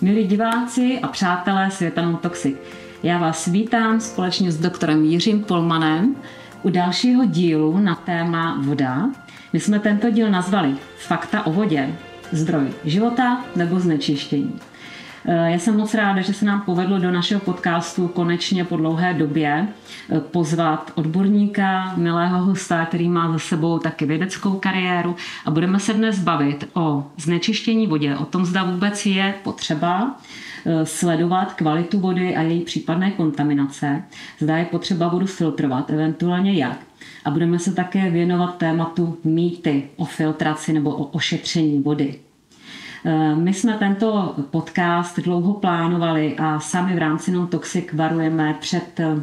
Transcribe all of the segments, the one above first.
Milí diváci a přátelé Světa Toxic, já vás vítám společně s doktorem Jiřím Polmanem u dalšího dílu na téma voda. My jsme tento díl nazvali Fakta o vodě, zdroj života nebo znečištění. Eh, já jsem moc ráda, že se nám povedlo do našeho podcastu konečně po dlouhé době eh, pozvat odborníka, milého hosta, který má za sebou taky vědeckou kariéru a budeme se dnes bavit o znečištění vodě, o tom, zda vůbec je potřeba eh, sledovat kvalitu vody a její případné kontaminace, zda je potřeba vodu filtrovat, eventuálně jak. A budeme se také věnovat tématu mýty o filtraci nebo o ošetření vody. Eh, my jsme tento podcast dlouho plánovali a sami v rámci Non Toxic varujeme před eh,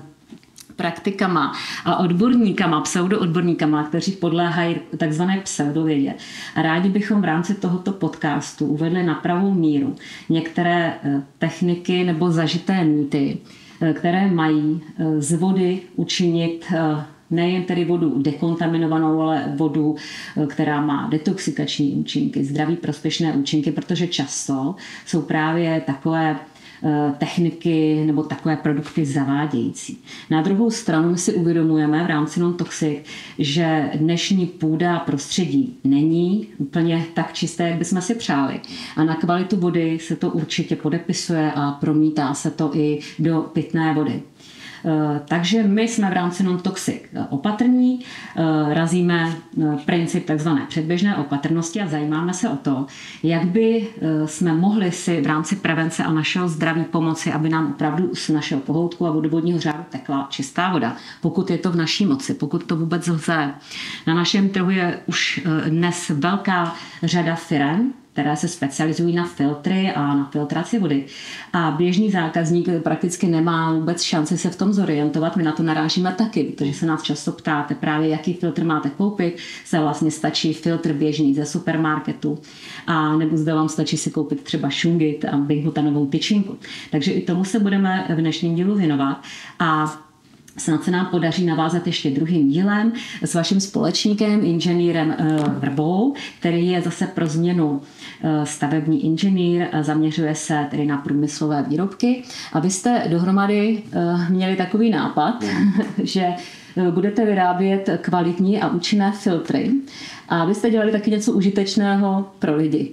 praktikama a odborníkama, pseudoodborníkama, kteří podléhají takzvané pseudovědě. A rádi bychom v rámci tohoto podcastu uvedli na pravou míru některé eh, techniky nebo zažité mýty, které mají z vody učinit nejen tedy vodu dekontaminovanou, ale vodu, eh, která má detoxikační účinky, zdraví prospěšné účinky, protože často jsou právě takové eh, techniky nebo takové produkty zavádějící. Na druhou stranu my si uvědomujeme v rámci non-toxic, že dnešní půda prostředí není úplně tak čisté, jak bychom si přáli. A na kvalitu vody se to určitě podepisuje a promítá se to i do pitné vody. Eh, takže my jsme v rámci non-toxic eh, opatrní, eh, razíme princip takzvané předběžné opatrnosti a zajímáme se o to, jak by jsme mohli si v rámci prevence a našeho zdraví pomoci, aby nám opravdu z našeho pohoutku a vodovodního řádu tekla čistá voda, pokud je to v naší moci, pokud to vůbec lze. Na našem trhu je už dnes velká řada firm, které se specializují na filtry a na filtraci vody. A běžný zákazník prakticky nemá vůbec šanci se v tom zorientovat. My na to narážíme taky, protože se nás často ptáte právě, jaký filtr máte koupit. Se vlastně stačí filtr běžný ze supermarketu a nebo zde vám stačí si koupit třeba šungit a bihutanovou tyčinku. Takže i tomu se budeme v dnešním dílu věnovat. A Snad se nám podaří navázat ještě druhým dílem s vaším společníkem, inženýrem eh, Vrbou, který je zase pro změnu eh, stavební inženýr, zaměřuje se tedy na průmyslové výrobky. A vy jste dohromady eh, měli takový nápad, že budete vyrábět kvalitní a účinné filtry a vy jste dělali taky něco užitečného pro lidi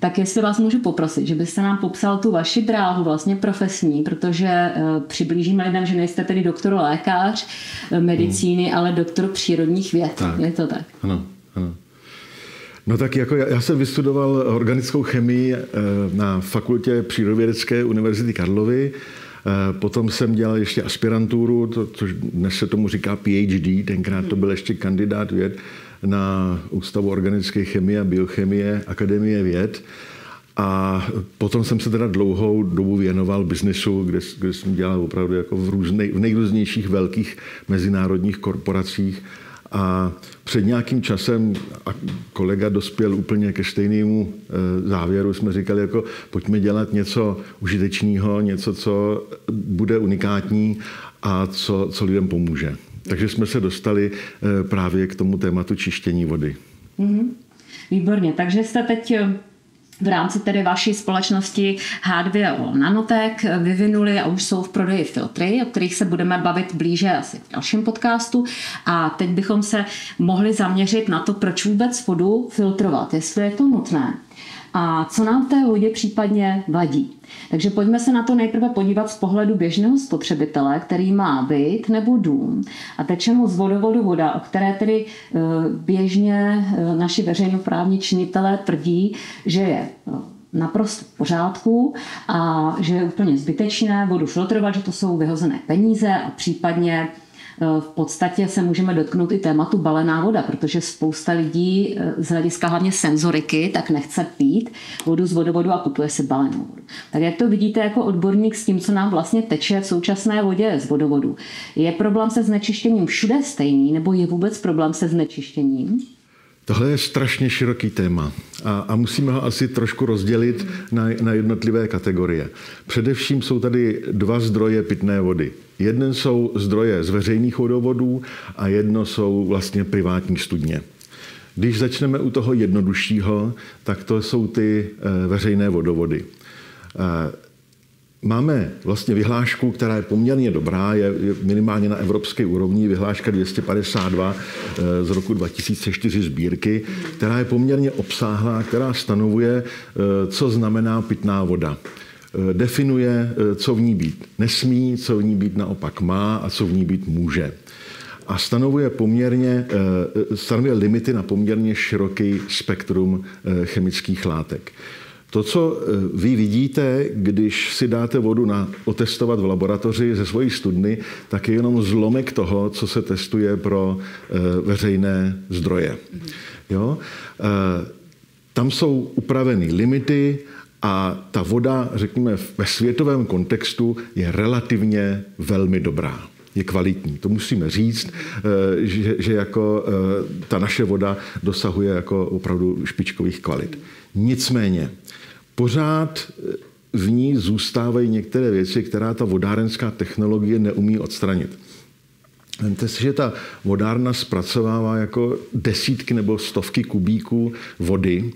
tak jestli vás můžu poprosit, že byste nám popsal tu vaši dráhu vlastně profesní, protože eh, přiblížíme lidem, že nejste tedy doktor lékař eh, medicíny, hmm. ale doktor přírodních věd. Tak. Je to tak? Ano, ano. No tak jako já, já jsem vystudoval organickou chemii eh, na fakultě Přírodovědecké univerzity Karlovy. Potom jsem dělal ještě aspiranturu, to, což dnes se tomu říká PhD, tenkrát to byl ještě kandidát věd na Ústavu organické chemie a biochemie Akademie věd. A potom jsem se teda dlouhou dobu věnoval biznesu, kde, kde jsem dělal opravdu jako v, různej, v nejrůznějších velkých mezinárodních korporacích. A před nějakým časem a kolega dospěl úplně ke stejnému e, závěru. Jsme říkali, jako pojďme dělat něco užitečného, něco, co bude unikátní a co, co lidem pomůže. Takže jsme se dostali eh, právě k tomu tématu čištění vody. Mm-hmm. Výborně, takže jste teď eh, v rámci tedy vaší společnosti H2O Nanotek vyvinuli a už jsou v prodeji filtry, o kterých se budeme bavit blíže asi v dalším podcastu. A teď bychom se mohli zaměřit na to, proč vůbec vodu filtrovat, jestli je to nutné a co nám v té vodě případně vadí. Takže pojďme se na to nejprve podívat z pohledu běžného spotřebitele, který má byt nebo dům a teče mu z vodovodu voda, o které tedy e, běžně e, naši veřejnoprávní činitelé tvrdí, že je e, naprosto v pořádku a že je úplně zbytečné vodu filtrovat, že to jsou vyhozené peníze a případně v podstatě se můžeme dotknout i tématu balená voda, protože spousta lidí eh, z hlediska hlavně senzoriky tak nechce pít vodu z vodovodu a kupuje si balenou vodu. Tak jak to vidíte jako odborník s tím, co nám vlastně teče v současné vodě z vodovodu? Je problém se znečištěním všude stejný, nebo je vůbec problém se znečištěním? Tohle je strašně široký téma a, a musíme ho asi trošku rozdělit na, na jednotlivé kategorie. Především jsou tady dva zdroje pitné vody. Jeden jsou zdroje z veřejných vodovodů a jedno jsou vlastně privátní studně. Když začneme u toho jednoduššího, tak to jsou ty veřejné vodovody. Máme vlastně vyhlášku, která je poměrně dobrá, je minimálně na evropské úrovni, vyhláška 252 eh, z roku 2004 sbírky, která je poměrně obsáhlá, která stanovuje, eh, co znamená pitná voda eh, definuje, co v ní být nesmí, co v ní být naopak má a co v ní být může. A stanovuje poměrně, stanovuje limity na poměrně široký spektrum chemických látek. To, co eh, vy vidíte, když si dáte vodu na otestovat v laboratoři ze svojí studny, tak je jenom zlomek toho, co se testuje pro eh, veřejné zdroje. Jo? Eh, tam jsou upraveny limity a ta voda, řekněme, ve světovém kontextu je relativně velmi dobrá je kvalitní. To musíme říct, že, že jako ta naše voda dosahuje jako opravdu špičkových kvalit. Nicméně, pořád v ní zůstávají některé věci, která ta vodárenská technologie neumí odstranit. Vemte si, že ta vodárna zpracovává jako desítky nebo stovky kubíků vody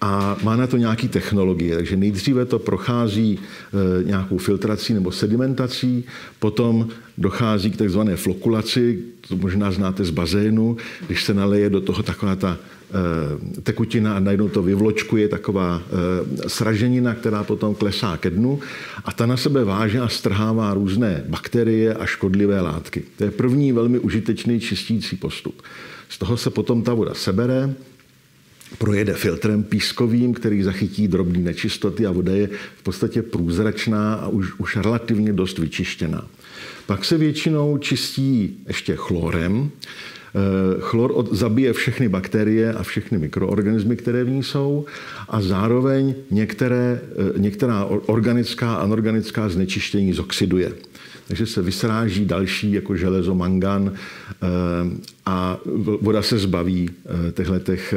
a má na to nějaký technologie. Takže nejdříve to prochází e, nějakou filtrací nebo sedimentací, potom dochází k takzvané flokulaci, to možná znáte z bazénu, když se naleje do toho taková ta Eh, tekutina a najednou to vyvločkuje taková eh, sraženina, která potom klesá ke dnu a ta na sebe váže a strhává různé bakterie a škodlivé látky. To je první velmi užitečný čistící postup. Z toho se potom ta voda sebere, projede filtrem pískovým, který zachytí drobné nečistoty a voda je v podstatě průzračná a už, už relativně dost vyčištěná. Pak se většinou čistí ještě chlorem, Eh, chlor od, zabije všechny bakterie a všechny mikroorganismy, které v ní jsou a zároveň některé, eh, některá organická a anorganická znečištění zoxiduje. Takže se vysráží další jako železo, mangan eh, a voda se zbaví těchto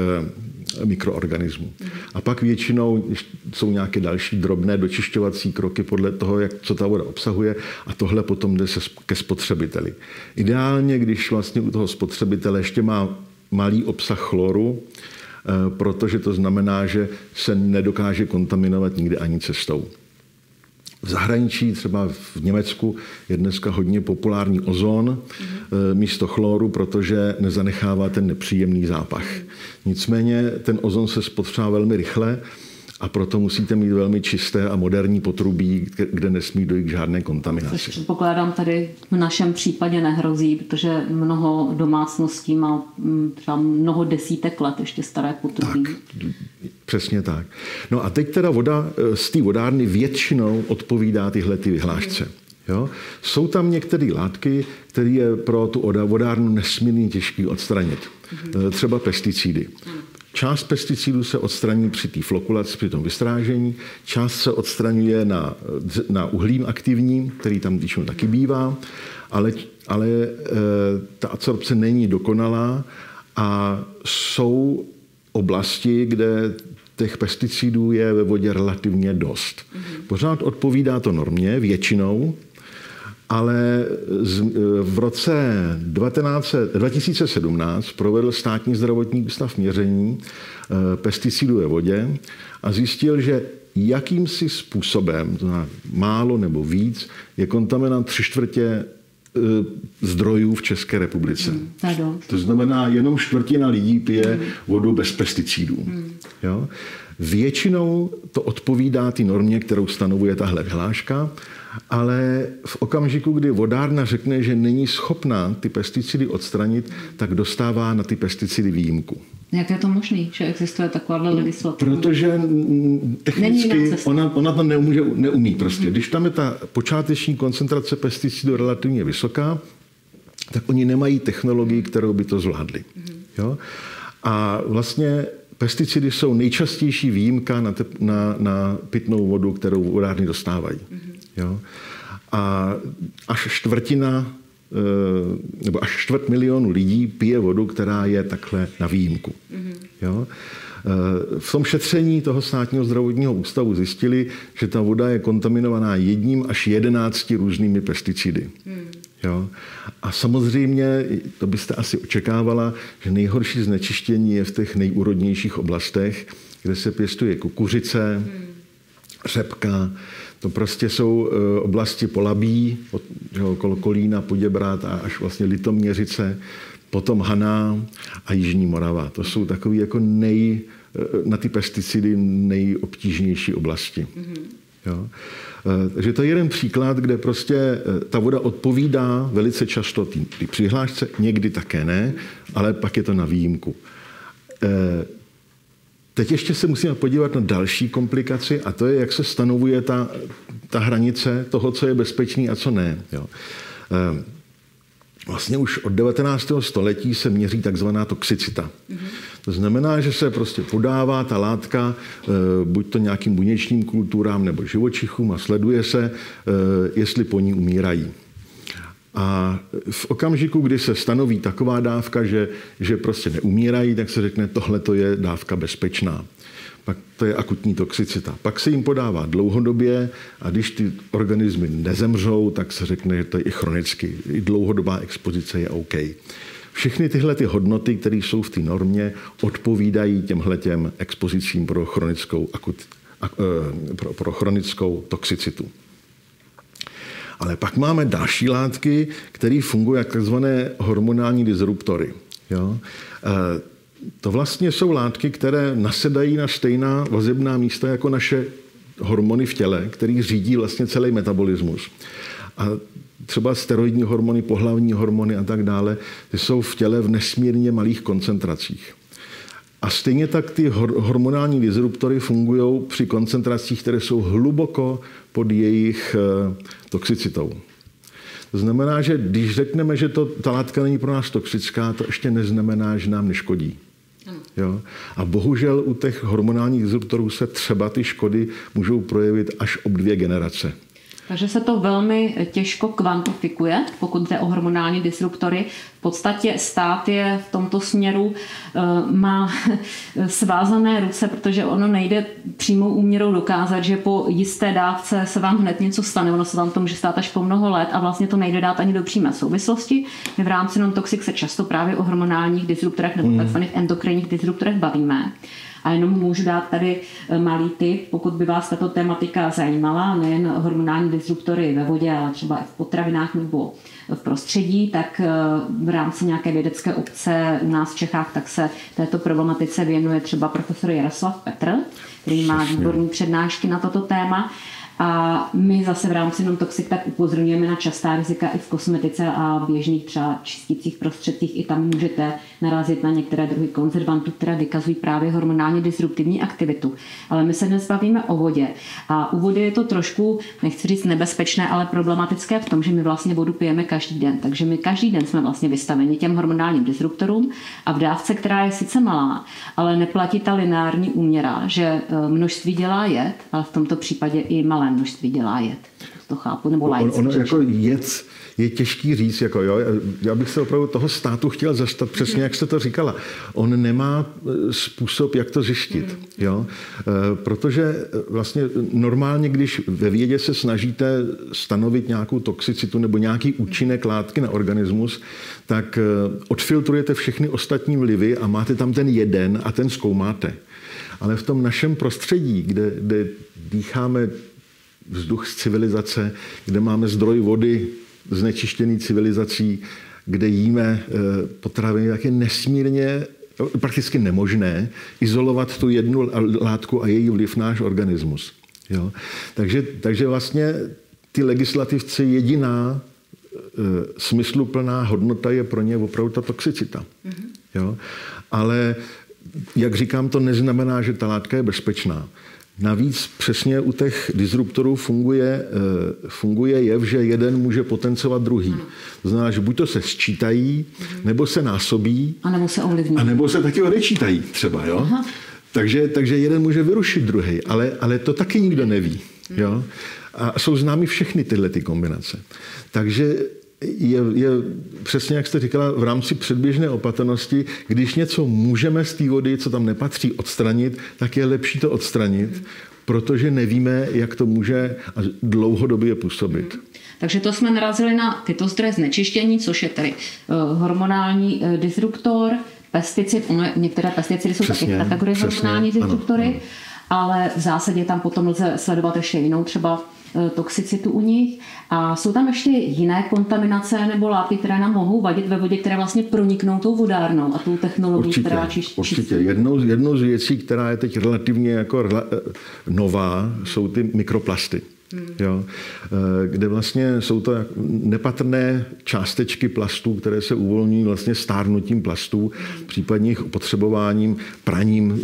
mikroorganismů. A pak většinou jsou nějaké další drobné dočišťovací kroky podle toho, jak, co ta voda obsahuje a tohle potom jde se ke spotřebiteli. Ideálně, když vlastně u toho spotřebitele ještě má malý obsah chloru, eh, protože to znamená, že se nedokáže kontaminovat nikdy ani cestou. V zahraničí, třeba v Německu, je dneska hodně populární ozon mm-hmm. místo chloru, protože nezanechává ten nepříjemný zápach. Mm-hmm. Nicméně ten ozon se spotřebá velmi rychle a proto musíte mít velmi čisté a moderní potrubí, kde nesmí dojít k žádné kontaminaci. Což předpokládám tady v našem případě nehrozí, protože mnoho domácností má mm, třeba mnoho desítek let ještě staré potrubí. Tak, přesně tak. No a teď teda voda eh, z té vodárny většinou odpovídá tyhle ty vyhlášce. Jo? Jsou tam některé látky, které je pro tu vodárnu nesmírně těžké odstranit. Mm-hmm. Třeba pesticidy. Část pesticidů se odstraní při té flokulaci, při tom vystrážení, část se odstraňuje na, na uhlím aktivním, který tam většinou taky bývá, ale, ale e, ta absorpce není dokonalá a jsou oblasti, kde těch pesticidů je ve vodě relativně dost. Mm-hmm. Pořád odpovídá to normě, většinou, ale v roce 19, 2017 provedl státní zdravotní ústav měření eh, pesticidů ve vodě a zjistil, že jakýmsi způsobem, to znamená málo nebo víc, je kontaminant tři čtvrtě eh, zdrojů v České republice. Hmm, to znamená, jenom čtvrtina lidí pije hmm. vodu bez pesticidů. Hmm. Jo? Většinou to odpovídá té normě, kterou stanovuje tahle vyhláška ale v okamžiku, kdy vodárna řekne, že není schopná ty pesticidy odstranit, tak dostává na ty pesticidy výjimku. Jak je to možné, že existuje taková legislativa? Protože technicky ona, ona to neumí, neumí prostě. Když tam je ta počáteční koncentrace pesticidů relativně vysoká, tak oni nemají technologii, kterou by to zvládli. Jo? A vlastně pesticidy jsou nejčastější výjimka na, te, na, na pitnou vodu, kterou vodárny dostávají. Jo? A až čtvrtina eh, nebo až čtvrt milionu lidí pije vodu, která je takhle na výjimku. Jo? Eh, v tom šetření toho státního zdravotního ústavu zjistili, že ta voda je kontaminovaná jedním až jedenácti různými pesticidy. Jo? A samozřejmě, to byste asi očekávala, že nejhorší znečištění je v těch nejúrodnějších oblastech, kde se pěstuje kukuřice, hmm. řepka. To prostě jsou e, oblasti polabí, okolo Kolína, Poděbrat a až vlastně Litoměřice, potom Haná a Jižní Morava. To jsou takové jako nej, e, na ty pesticidy nejobtížnější oblasti. Hmm. Jo? Eh, takže to je jeden příklad, kde prostě ta voda odpovídá velice často ty přihlášce, někdy také ne, ale pak je to na výjimku. Teď ještě se musíme podívat na další komplikaci a to je, jak se stanovuje ta, ta hranice toho, co je bezpečný a co ne. Jo. Vlastně už od 19. století se měří takzvaná toxicita. Mm-hmm. To znamená, že se prostě podává ta látka eh, buď to nějakým buněčním kulturám nebo živočichům a sleduje se, eh, jestli po ní umírají. A v okamžiku, kdy se stanoví taková dávka, že, že prostě neumírají, tak se řekne, tohle to je dávka bezpečná. Pak to je akutní toxicita. Pak se jim podává dlouhodobě a když ty organismy nezemřou, tak se řekne, že to je i chronicky. I dlouhodobá expozice je OK. Všechny tyhle ty hodnoty, které jsou v té normě, odpovídají těmhle těm expozicím pro chronickou, akut, eh, pro, pro chronickou toxicitu. Ale pak máme další látky, které fungují jako tzv. hormonální disruptory. Jo? Eh, to vlastně jsou látky, které nasedají na stejná vazebná místa jako naše hormony v těle, který řídí vlastně celý metabolismus. A třeba steroidní hormony, pohlavní hormony a tak dále, ty jsou v těle v nesmírně malých koncentracích. A stejně tak ty hormonální disruptory fungují při koncentracích, které jsou hluboko pod jejich eh, toxicitou. To znamená, že když řekneme, že to, ta látka není pro nás toxická, to ještě neznamená, že nám neškodí. Jo? A bohužel u těch hormonálních disruptorů se třeba ty škody můžou projevit až ob dvě generace. Takže se to velmi těžko kvantifikuje, pokud jde o hormonální disruptory. V podstatě stát je v tomto směru, eh, má svázané ruce, protože ono nejde přímou úměrou dokázat, že po jisté dávce se vám hned něco stane. Ono se vám to může stát až po mnoho let a vlastně to nejde dát ani do přímé souvislosti. My v rámci non-toxic se často právě o hormonálních disruptorech nebo hmm. takzvaných endokrinních disruptorech bavíme. A jenom můžu dát tady eh, malý tip, pokud by vás tato tematika zajímala, nejen hormonální disruptory ve vodě, ale třeba i v potravinách nebo v prostředí, tak eh, v rámci nějaké vědecké obce u nás v Čechách tak se této problematice věnuje třeba profesor Jaroslav Petr, který má výborné přednášky na toto téma. A my zase v rámci non-toxic tak upozorňujeme na častá rizika i v kosmetice a běžných třeba čistících prostředcích. I tam můžete narazit na některé druhy konzervantů, které vykazují právě hormonálně disruptivní aktivitu. Ale my se dnes bavíme o vodě. A u vody je to trošku, nechci říct nebezpečné, ale problematické v tom, že my vlastně vodu pijeme každý den. Takže my každý den jsme vlastně vystaveni těm hormonálním disruptorům a v dávce, která je sice malá, ale neplatí ta lineární úměra, že e, množství dělá jed, ale v tomto případě i malé množství dělá jed. To chápu, nebo lajci. On, ono jako jed je těžký říct, jako jo, já bych se opravdu toho státu chtěl zastat, přesně jak jste to říkala. On nemá e, způsob, jak to zjištit, jo, e, protože e, vlastně normálně, když ve vědě se snažíte stanovit nějakou toxicitu nebo nějaký účinek látky na organismus, tak odfiltrujete všechny ostatní vlivy a máte tam ten jeden a ten zkoumáte. Ale v tom našem prostředí, kde, kde dýcháme vzduch z civilizace, kde máme zdroj vody znečištěný civilizací, kde jíme eh, potraviny, tak je nesmírně prakticky nemožné izolovat tu jednu látku a její vliv náš organismus. Jo? Takže, takže vlastně ty legislativci jediná e, smysluplná hodnota je pro ně opravdu ta toxicita. Mm-hmm. Jo? Ale jak říkám, to neznamená, že ta látka je bezpečná. Navíc přesně u těch disruptorů funguje, eh, funguje jev, že jeden může potencovat druhý. To znamená, že buď to se sčítají, nebo se násobí. A nebo se ovlivní. A nebo se taky odečítají třeba. Jo? Takže, takže jeden může vyrušit druhý, ale, ale to taky nikdo neví. Jo? A jsou známy všechny tyhle ty kombinace. Takže je, je přesně, jak jste říkala, v rámci předběžné opatrnosti, když něco můžeme z té vody, co tam nepatří, odstranit, tak je lepší to odstranit, protože nevíme, jak to může dlouhodobě působit. Hmm. Takže to jsme narazili na tyto zdroje znečištění, což je tedy hormonální disruptor, pesticid, některé pesticidy jsou přesně, taky kategorie hormonální disruptory, ano, ano. ale v zásadě tam potom lze sledovat ještě jinou třeba toxicitu u nich. A jsou tam ještě jiné kontaminace nebo látky, které nám mohou vadit ve vodě, které vlastně proniknou tou vodárnou a tou technologií, určitě, která čiští. Určitě. Jednou, jednou z věcí, která je teď relativně jako e, nová, jsou ty mikroplasty. Hmm. Jo, e, kde vlastně jsou to nepatrné částečky plastů, které se uvolňují vlastně stárnutím plastů, případně jejich potřebováním, praním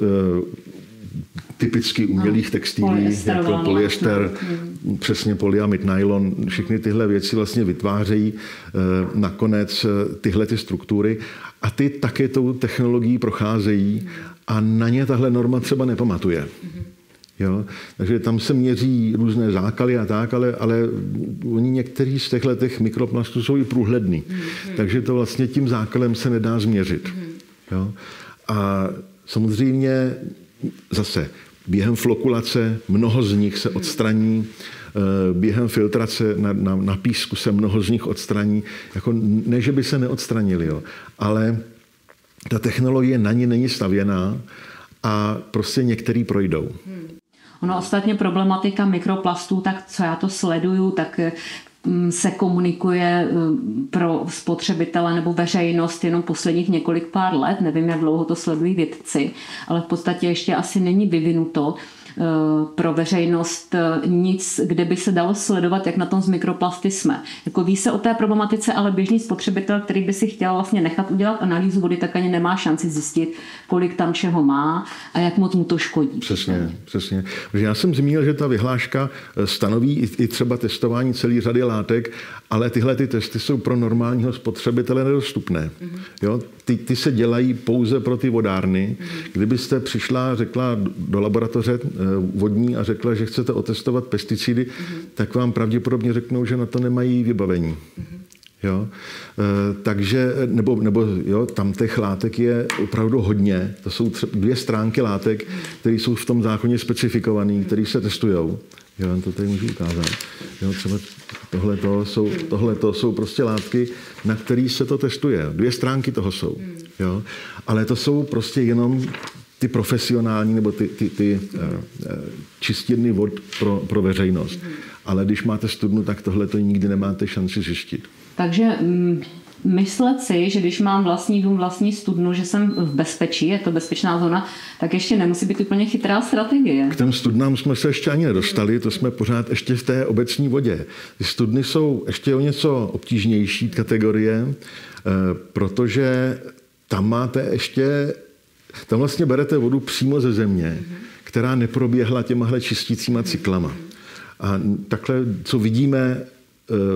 typicky umělých textilí, jako polyester, hmm. přesně polyamid, nylon, všechny tyhle věci vlastně vytvářejí e, nakonec tyhle ty struktury a ty také tou technologií procházejí a na ně tahle norma třeba nepamatuje. Hmm. Jo? Takže tam se měří různé zákaly a tak, ale, ale oni některý z těchto těch mikroplastů jsou i průhledný. Mm-hmm. Takže to vlastně tím zákalem se nedá změřit. Mm-hmm. Jo? A samozřejmě zase během flokulace mnoho z nich se odstraní, eh, během filtrace na, na, na písku se mnoho z nich odstraní. Jako ne, že by se neodstranili, jo, ale ta technologie na ní není stavěná a prostě některý projdou. Hmm. Ono ostatně problematika mikroplastů, tak co já to sleduju, tak se komunikuje mm, pro spotřebitele nebo veřejnost jenom posledních několik pár let. Nevím, jak dlouho to sledují vědci, ale v podstatě ještě asi není vyvinuto Eh, pro veřejnost eh, nic, kde by se dalo sledovat, jak na tom z mikroplasty jsme. Jako ví se o té problematice, ale běžný spotřebitel, který by si chtěl vlastně nechat udělat analýzu vody, tak ani nemá šanci zjistit, kolik tam čeho má a jak moc mu to škodí. Přesně, přesně. Protože já jsem zmínil, že ta vyhláška eh, stanoví i třeba testování celé řady látek, ale tyhle ty testy jsou pro normálního spotřebitele nedostupné. Mm-hmm. Jo? Ty, ty se dělají pouze pro ty vodárny. Mm-hmm. Kdybyste přišla a řekla do laboratoře vodní a řekla, že chcete otestovat pesticidy, mm-hmm. tak vám pravděpodobně řeknou, že na to nemají vybavení. Mm-hmm. Jo? E, takže, nebo, nebo jo, tam těch látek je opravdu hodně. To jsou tři, dvě stránky látek, které jsou v tom zákoně specifikované, které se testují. Jo, to tady můžu ukázat. Jo, třeba tohle jsou, tohleto jsou prostě látky, na které se to testuje. Dvě stránky toho jsou. Jo? Ale to jsou prostě jenom ty profesionální nebo ty, ty, ty uh, čistírny vod pro, pro veřejnost. Mm. Ale když máte studnu, tak tohle to nikdy nemáte šanci zjistit. Takže mm, myslet si, že když mám vlastní dům, vlastní studnu, že jsem v bezpečí, je to bezpečná zóna, tak ještě nemusí být úplně chytrá strategie. K těm studnám jsme se ještě ani nedostali, to jsme pořád ještě v té obecní vodě. Ty studny jsou ještě o něco obtížnější kategorie, protože tam máte ještě tam vlastně berete vodu přímo ze země, která neproběhla těmahle čistícíma cyklama. A takhle, co vidíme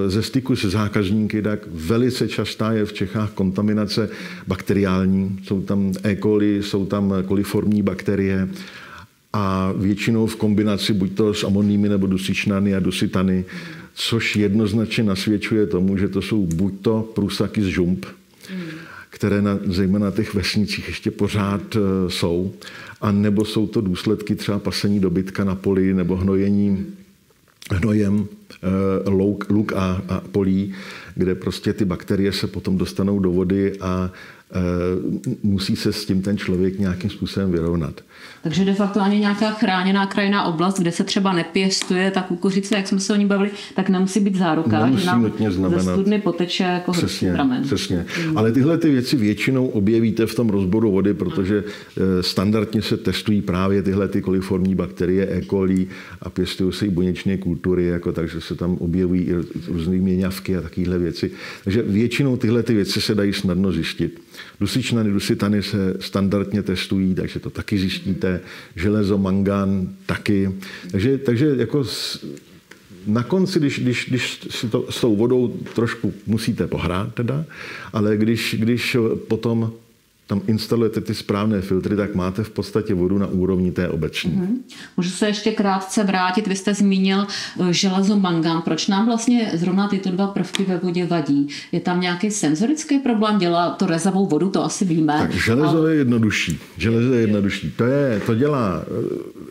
ze styku se zákazníky, tak velice častá je v Čechách kontaminace bakteriální. Jsou tam E. coli, jsou tam koliformní bakterie a většinou v kombinaci buď to s amonými nebo dusičnany a dusitany, což jednoznačně nasvědčuje tomu, že to jsou buď to průsaky z žump, které na, zejména na těch vesnicích ještě pořád uh, jsou, a nebo jsou to důsledky třeba pasení dobytka na poli nebo hnojení hnojem uh, luk, luk a, a polí, kde prostě ty bakterie se potom dostanou do vody a musí se s tím ten člověk nějakým způsobem vyrovnat. Takže de facto ani nějaká chráněná krajinná oblast, kde se třeba nepěstuje ta kukuřice, jak jsme se o ní bavili, tak nemusí být záruka, nemusí že nám nutně znamenat. ze studny poteče jako přesně, pramen. Přesně. Hmm. Ale tyhle ty věci většinou objevíte v tom rozboru vody, protože eh, standardně se testují právě tyhle ty koliformní bakterie E. coli a pěstují se i buněčné kultury, jako, takže se tam objevují i různé měňavky a takovéhle věci. Takže většinou tyhle ty věci se dají snadno zjistit. Dusičnany, dusitany se standardně testují, takže to taky zjistíte. Železo, mangán taky. Takže, takže jako na konci, když, když, když si to s tou vodou trošku musíte pohrát teda, ale když, když potom tam instalujete ty správné filtry, tak máte v podstatě vodu na úrovni té obecní. Mm-hmm. Můžu se ještě krátce vrátit, vy jste zmínil eh, železo mangan. Proč nám vlastně zrovna tyto dva prvky ve vodě vadí? Je tam nějaký senzorický problém? Dělá to rezavou vodu, to asi víme. Tak železo ale... je jednodušší. Železo je jednodušší. To, je, to dělá,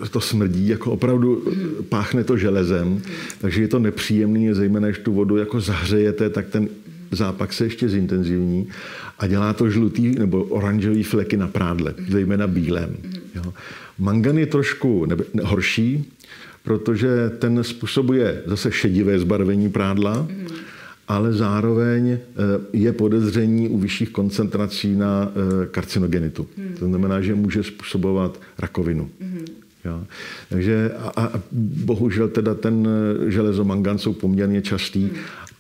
eh, to smrdí, jako opravdu mm-hmm. páchne to železem, takže je to nepříjemný, zejména když tu vodu jako zahřejete, tak ten zápak se ještě zintenzivní a dělá to žlutý nebo oranžový fleky na prádle, zejména bílém. Jo. Mangan je trošku nebe, horší, protože ten způsobuje zase šedivé zbarvení prádla, ale zároveň eh, je podezření u vyšších koncentrací na eh, karcinogenitu. To znamená, že může způsobovat rakovinu. Jo. Takže a, a bohužel teda ten eh, železomangan jsou poměrně častý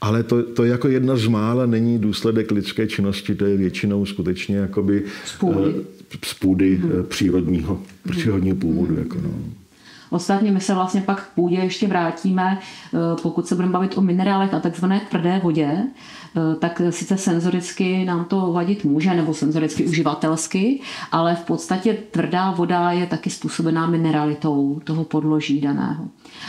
ale to, to jako jedna z mála není důsledek lidské činnosti, to je většinou skutečně jakoby z půdy, z půdy hmm. přírodního, přírodního původu. Jako no. Ostatně my se vlastně pak k půdě ještě vrátíme, eh, pokud se budeme bavit o minerálech a takzvané tvrdé vodě, eh, tak sice senzoricky nám to vadit může, nebo senzoricky uživatelsky, ale v podstatě tvrdá voda je taky způsobená mineralitou toho podloží daného.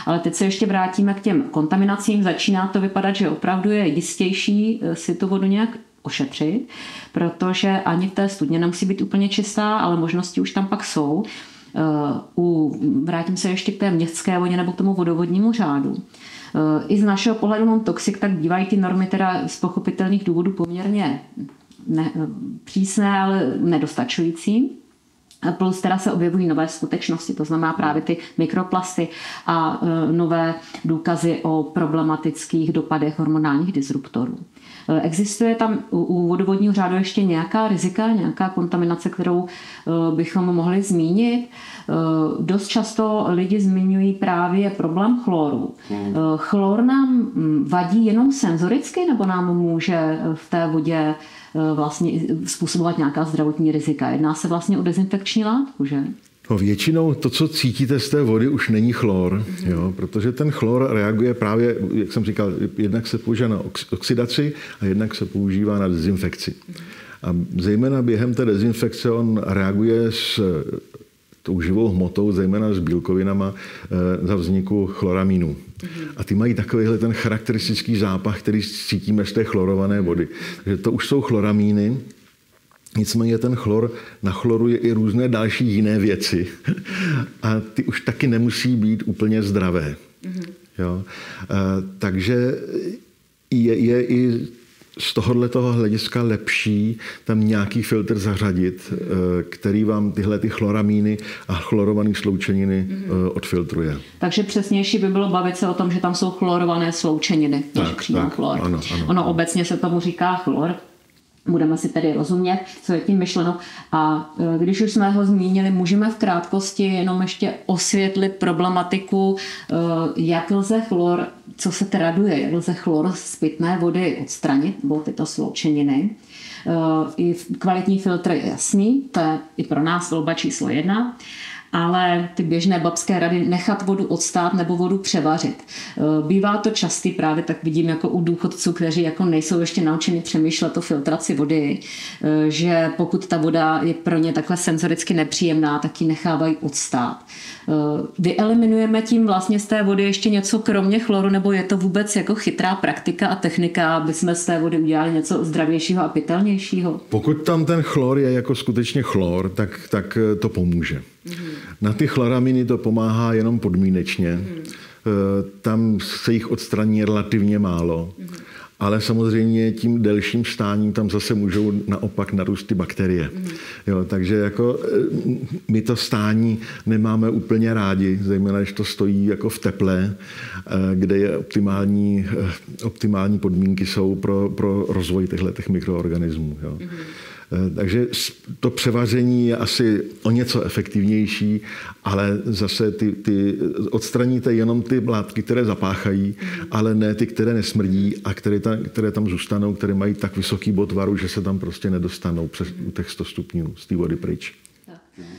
Ale teď se ještě vrátíme k těm kontaminacím. Začíná to vypadat, že opravdu je jistější eh, si tu vodu nějak ošetřit, protože ani v té studně nemusí být úplně čistá, ale možnosti už tam pak jsou. Eh, u, vrátím se ještě k té městské vodě nebo k tomu vodovodnímu řádu. Eh, I z našeho pohledu non-toxic tak bývají ty normy teda z pochopitelných důvodů poměrně ne, přísné, ale nedostačující. Plus teda se objevují nové skutečnosti, to znamená právě ty mikroplasty a e, nové důkazy o problematických dopadech hormonálních disruptorů. E, existuje tam u vodovodního řádu ještě nějaká rizika, nějaká kontaminace, kterou e, bychom mohli zmínit? Dost často lidi zmiňují právě problém chloru. Hmm. Chlor nám vadí jenom senzoricky, nebo nám může v té vodě Eh, vlastně způsobovat nějaká zdravotní rizika. Jedná se vlastně o dezinfekční látku, že? No většinou to, co cítíte z té vody, už není chlor, jo, protože ten chlor reaguje právě, jak jsem říkal, jednak se používá na oxidaci a jednak se používá na dezinfekci. A zejména během té dezinfekce on reaguje s tou živou hmotou, zejména s bílkovinama, eh, za vzniku chloramínů. A ty mají takovýhle ten charakteristický zápach, který cítíme z té chlorované vody. Takže to už jsou chloramíny, Nicméně ten chlor nachloruje i různé další jiné věci a ty už taky nemusí být úplně zdravé. Mm-hmm. Jo? E, takže je, je i z tohohle toho hlediska lepší tam nějaký filtr zařadit, eh, který vám tyhle ty chloramíny a chlorované sloučeniny mm-hmm. odfiltruje. Takže přesnější by bylo bavit se o tom, že tam jsou chlorované sloučeniny, než přímo chlor. Ano, ano, ono obecně se tomu říká chlor, Budeme si tedy rozumět, co je tím myšleno. A e, když už jsme ho zmínili, můžeme v krátkosti jenom ještě osvětlit problematiku, e, jak lze chlor, co se traduje, jak lze chlor z pitné vody odstranit, nebo tyto sloučeniny. E, I kvalitní filtr je jasný, to je i pro nás volba číslo jedna ale ty běžné babské rady nechat vodu odstát nebo vodu převařit. E, bývá to častý právě, tak vidím jako u důchodců, kteří jako nejsou ještě naučeni přemýšlet o filtraci vody, e, že pokud ta voda je pro ně takhle senzoricky nepříjemná, tak ji nechávají odstát. E, vyeliminujeme tím vlastně z té vody ještě něco kromě chloru, nebo je to vůbec jako chytrá praktika a technika, aby jsme z té vody udělali něco zdravějšího a pitelnějšího? Pokud tam ten chlor je jako skutečně chlor, tak, tak to pomůže. Na ty chloraminy to pomáhá jenom podmínečně. Mm. Tam se jich odstraní relativně málo. Ale samozřejmě tím delším stáním tam zase můžou naopak narůst ty bakterie. Jo, takže jako eh, my to stání nemáme úplně rádi, zejména když to stojí jako v teple, eh, kde je optimální, optimální podmínky jsou pro, pro rozvoj těchto mikroorganismů. Jo. Eh, takže to převaření je asi o něco efektivnější, ale zase ty, ty odstraníte jenom ty látky, které zapáchají, ale ne ty, které nesmrdí a které tam, které tam zůstanou, které mají tak vysoký bod varu, že se tam prostě nedostanou přes těch 100 stupňů z té vody pryč.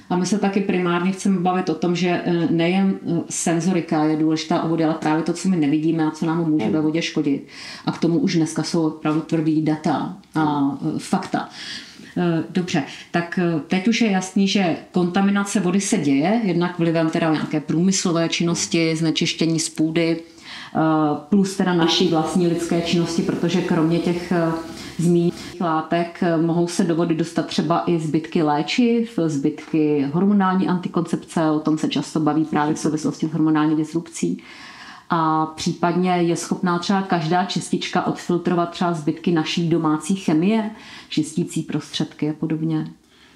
A my se taky primárně chceme bavit o tom, že eh, nejen eh, senzorika je důležitá o vodě, ale právě to, co my nevidíme a co nám může ve vodě škodit. A k tomu už dneska jsou opravdu tvrdý data a fakta. Eh, dobře, tak eh, teď už je jasný, že kontaminace vody se děje, jednak vlivem teda nějaké průmyslové činnosti, znečištění z půdy, eh, plus teda naší vlastní lidské činnosti, protože kromě těch zmíněných látek mohou se do vody dostat třeba i zbytky léčiv, zbytky hormonální antikoncepce, o tom se často baví právě v souvislosti s hormonální disrupcí a případně je schopná třeba každá čistička odfiltrovat třeba zbytky naší domácí chemie, čistící prostředky a podobně,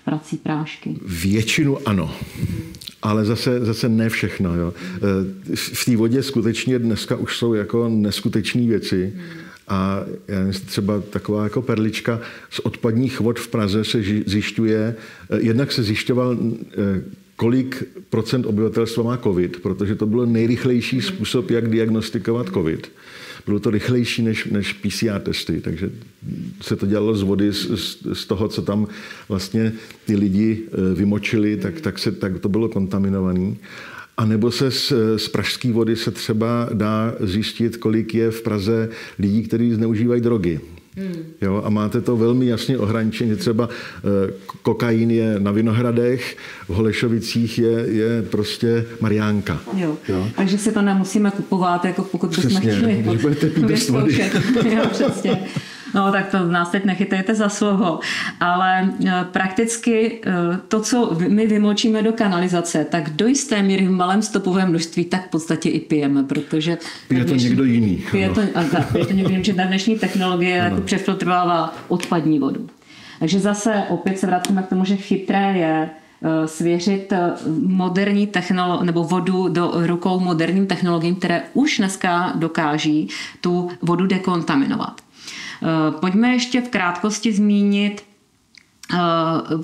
prací prášky. Většinu ano, ale zase, zase ne všechno. Jo. E, v té vodě skutečně dneska už jsou jako neskutečné věci. A třeba taková jako perlička z odpadních vod v Praze se zjišťuje, e, jednak se zjišťoval e, kolik procent obyvatelstva má COVID, protože to byl nejrychlejší způsob, jak diagnostikovat COVID. Bylo to rychlejší než, než PCR testy, takže se to dělalo z vody, z, z toho, co tam vlastně ty lidi eh, vymočili, tak, tak, se, tak to bylo kontaminované. A nebo se z, z pražské vody se třeba dá zjistit, kolik je v Praze lidí, kteří zneužívají drogy. Hmm. Jo, a máte to velmi jasně ohraničeně. Třeba e, kokain je na Vinohradech, v Holešovicích je, je prostě Mariánka. Jo. Jo. Takže si to nemusíme kupovat, jako pokud bychom chtěli. Když budete pít jo, přesně. No tak to nás teď nechytejte za slovo, ale e, prakticky e, to, co my vymočíme do kanalizace, tak do jisté míry v malém stopovém množství, tak v podstatě i pijeme, protože... Pije to někdo jiný. Pije to, a tak, pije to někdo jiný, že dnešní technologie jako přefiltrovává odpadní vodu. Takže zase opět se vracíme k tomu, že chytré je e, svěřit moderní technolo- nebo vodu do rukou moderním technologiím, které už dneska dokáží tu vodu dekontaminovat. Eh, pojďme ještě v krátkosti zmínit eh,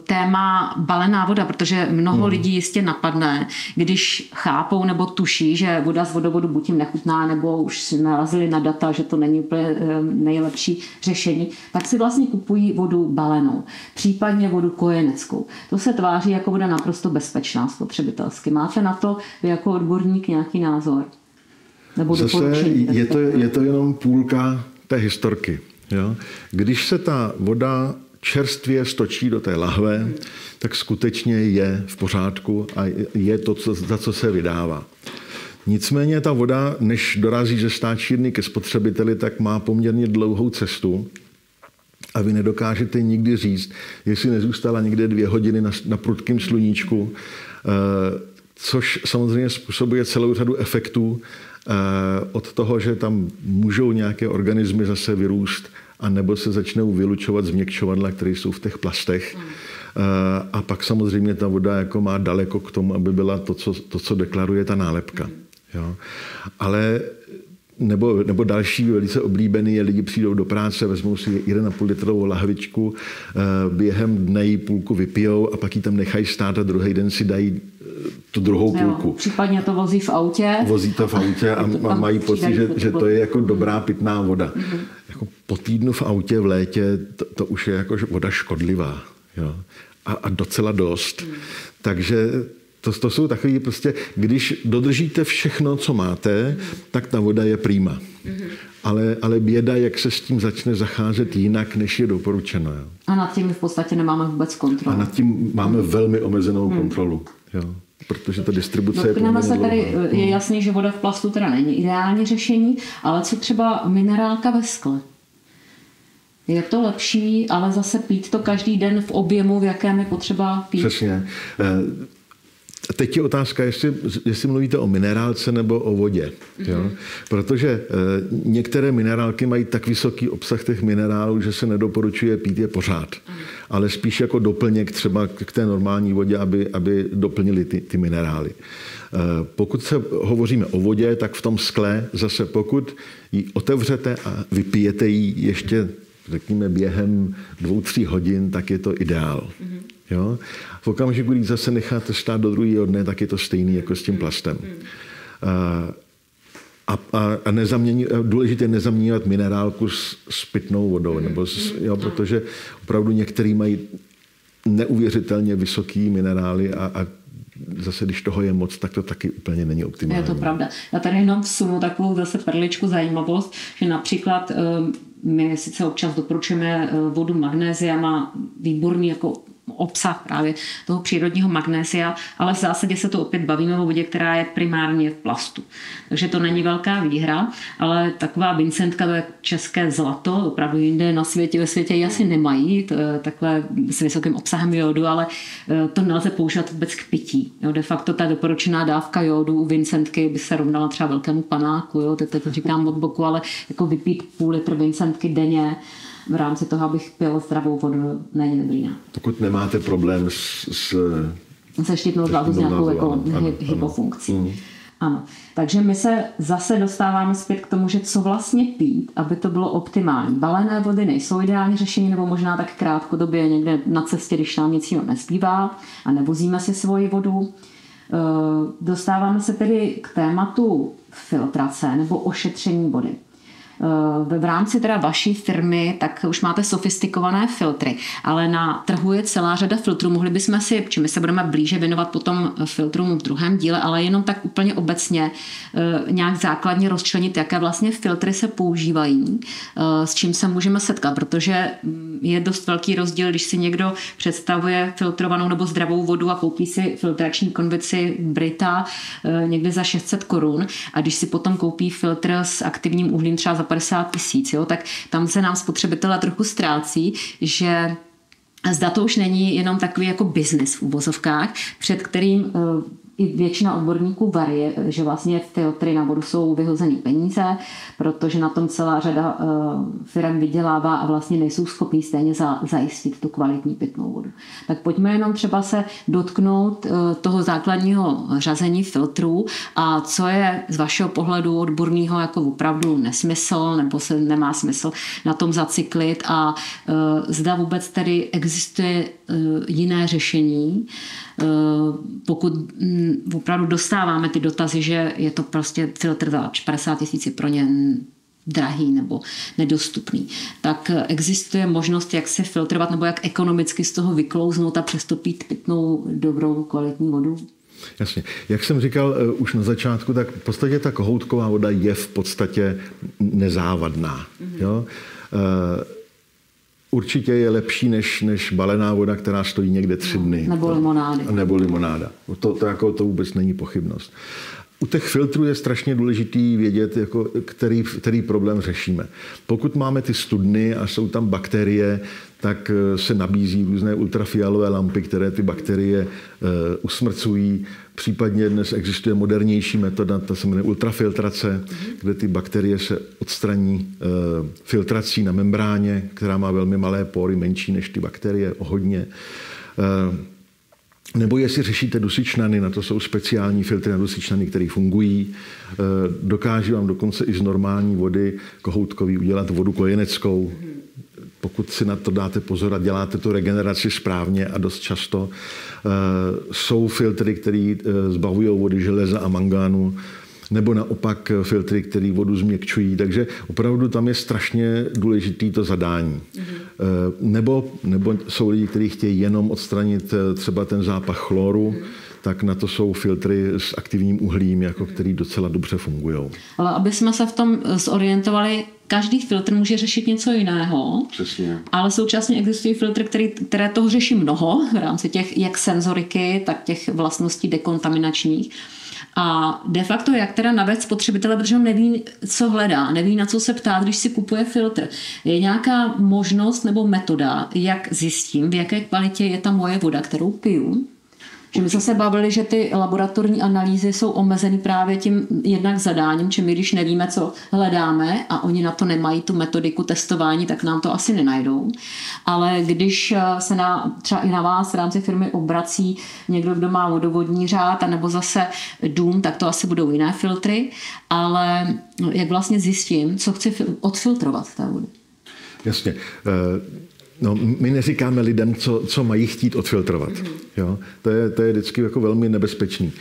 téma balená voda, protože mnoho hmm. lidí jistě napadne, když chápou nebo tuší, že voda z vodovodu buď jim nechutná, nebo už si narazili na data, že to není úplně eh, nejlepší řešení, tak si vlastně kupují vodu balenou, případně vodu kojeneckou. To se tváří jako voda naprosto bezpečná spotřebitelsky. Máte na to vy jako odborník nějaký názor? Nebo Zase je to, je to jenom půlka té historky. Jo? Když se ta voda čerstvě stočí do té lahve, tak skutečně je v pořádku a je to, za co se vydává. Nicméně ta voda, než dorazí ze stáčírny ke spotřebiteli, tak má poměrně dlouhou cestu a vy nedokážete nikdy říct, jestli nezůstala někde dvě hodiny na, na prudkém sluníčku, eh, což samozřejmě způsobuje celou řadu efektů eh, od toho, že tam můžou nějaké organismy zase vyrůst a nebo se začnou vylučovat změkčovadla, které jsou v těch plastech. Hmm. A pak samozřejmě ta voda jako má daleko k tomu, aby byla to, co, to, co deklaruje ta nálepka. Hmm. Jo. Ale nebo, nebo další velice oblíbený je, lidi přijdou do práce, vezmou si 1,5 litrovou lahvičku, eh, během dne ji půlku vypijou a pak ji tam nechají stát a druhý den si dají eh, tu druhou půlku. Jo, případně to vozí v autě. Vozí to v autě a, a mají pocit, že, že to je jako dobrá pitná voda. Mm-hmm. Jako po týdnu v autě v létě to, to už je jako voda škodlivá. Jo? A, a docela dost. Mm. Takže to, to jsou takové prostě, když dodržíte všechno, co máte, tak ta voda je prýma. Ale, ale běda, jak se s tím začne zacházet jinak, než je doporučeno. Jo. A nad tím v podstatě nemáme vůbec kontrolu. A nad tím máme velmi omezenou hmm. kontrolu. Jo. Protože ta distribuce je se tady, Je hmm. jasný, že voda v plastu teda není ideální řešení, ale co třeba minerálka ve skle? Je to lepší, ale zase pít to každý den v objemu, v jakém je potřeba pít. Přesně. Teď je otázka, jestli, jestli mluvíte o minerálce nebo o vodě. Mm-hmm. Jo? Protože e, některé minerálky mají tak vysoký obsah těch minerálů, že se nedoporučuje pít je pořád. Mm. Ale spíš jako doplněk třeba k té normální vodě, aby, aby doplnili ty, ty minerály. E, pokud se hovoříme o vodě, tak v tom skle zase pokud ji otevřete a vypijete ji ještě řekněme během dvou, tří hodin, tak je to ideál. Mm-hmm. Jo? V okamžiku, když zase necháte stát do druhého dne, tak je to stejný jako s tím plastem. A, a, a důležité je nezaměňovat minerálku s, s pitnou vodou, nebo s, jo, protože opravdu některý mají neuvěřitelně vysoký minerály a, a zase, když toho je moc, tak to taky úplně není optimální. Je to pravda. Já tady jenom vsunu takovou zase perličku zajímavost, že například ehm, my sice občas doporučujeme vodu magnézia, má výborný jako obsah právě toho přírodního magnésia, ale v zásadě se to opět bavíme o vodě, která je primárně v plastu. Takže to není velká výhra, ale taková Vincentka, to je české zlato, opravdu jinde na světě, ve světě ji asi nemají, to je takhle s vysokým obsahem jodu, ale eh, to nelze používat vůbec k pití. Jo, de facto ta doporučená dávka jodu u Vincentky by se rovnala třeba velkému panáku, jo, teď to říkám od boku, ale jako vypít půl litr Vincentky denně, v rámci toho, abych pil zdravou vodu, není dobrý. Ne? Pokud nemáte problém s, s se štítnou zvládu s nějakou jako hypofunkcí. Ano. ano. Takže my se zase dostáváme zpět k tomu, že co vlastně pít, aby to bylo optimální. Balené vody nejsou ideální řešení, nebo možná tak krátkodobě někde na cestě, když nám nic jiného nezbývá a nevozíme si svoji vodu. Eh, dostáváme se tedy k tématu filtrace nebo ošetření vody. Eh, v rámci teda vaší firmy, tak už máte sofistikované filtry, ale na trhu je celá řada filtrů. Mohli bychom si, či my se budeme blíže věnovat potom filtrům v druhém díle, ale jenom tak úplně obecně eh, nějak základně rozčlenit, jaké vlastně filtry se používají, eh, s čím se můžeme setkat, protože mm, je dost velký rozdíl, když si někdo představuje filtrovanou nebo zdravou vodu a koupí si filtrační konvici Brita někde za 600 korun a když si potom koupí filtr s aktivním uhlím třeba za 50 tisíc, tak tam se nám spotřebitele trochu ztrácí, že Zda to už není jenom takový jako biznis v úvozovkách, před kterým eh, i většina odborníků varie, že vlastně filtry na vodu jsou vyhozený peníze, protože na tom celá řada uh, firm vydělává a vlastně nejsou schopní stejně za, zajistit tu kvalitní pitnou vodu. Tak pojďme jenom třeba se dotknout uh, toho základního řazení filtrů a co je z vašeho pohledu odborného jako opravdu nesmysl nebo se nemá smysl na tom zacyklit a uh, zda vůbec tedy existuje jiné řešení, pokud mm, opravdu dostáváme ty dotazy, že je to prostě filtr za 50 tisíc pro ně drahý nebo nedostupný, tak existuje možnost, jak se filtrovat nebo jak ekonomicky z toho vyklouznout a přesto pít pitnou dobrou kvalitní vodu? Jasně. Jak jsem říkal uh, už na začátku, tak v podstatě ta kohoutková voda je v podstatě nezávadná. Mm-hmm. Jo? Uh, určitě je lepší než, než balená voda, která stojí někde tři no, dny. Nebo limonáda. Nebo limonáda. To, to, jako, to vůbec není pochybnost. U těch filtrů je strašně důležitý vědět, jako, který, který problém řešíme. Pokud máme ty studny a jsou tam bakterie, tak eh, se nabízí různé ultrafialové lampy, které ty bakterie uh, usmrcují. Případně dnes existuje modernější metoda, ta se jmenuje ultrafiltrace, mm-hmm. kde ty bakterie se odstraní uh, filtrací na membráně, která má velmi malé pory, menší než ty bakterie, o hodně. Nebo jestli řešíte dusičnany, na to jsou speciální filtry na dusičnany, které fungují. Dokáží vám dokonce i z normální vody kohoutkový udělat vodu kojeneckou. Pokud si na to dáte pozor a děláte tu regeneraci správně a dost často, eh, jsou filtry, které eh, zbavují vody železa a mangánu, nebo naopak filtry, které vodu změkčují. Takže opravdu tam je strašně důležitý to zadání. Mm-hmm. Nebo, nebo jsou lidi, kteří chtějí jenom odstranit třeba ten zápach chloru, mm-hmm tak na to jsou filtry s aktivním uhlím, jako který docela dobře fungují. Ale aby jsme se v tom zorientovali, každý filtr může řešit něco jiného. Přesně. Ale současně existují filtry, který, které toho řeší mnoho v rámci těch jak senzoriky, tak těch vlastností dekontaminačních. A de facto, jak teda navést spotřebitele, protože on neví, co hledá, neví, na co se ptát, když si kupuje filtr. Je nějaká možnost nebo metoda, jak zjistím, v jaké kvalitě je ta moje voda, kterou piju, že my jsme se bavili, že ty laboratorní analýzy jsou omezeny právě tím jednak zadáním, že my když nevíme, co hledáme a oni na to nemají tu metodiku testování, tak nám to asi nenajdou. Ale když eh, se na, třeba i na vás v rámci firmy obrací někdo, kdo má vodovodní řád, nebo zase dům, tak to asi budou jiné filtry. Ale jak vlastně zjistím, co chci odfiltrovat té vody? Jasně. Eh, No, my neříkáme lidem, co, co mají chtít odfiltrovat. Mm-hmm. Jo? To, je, to je vždycky jako velmi nebezpečný.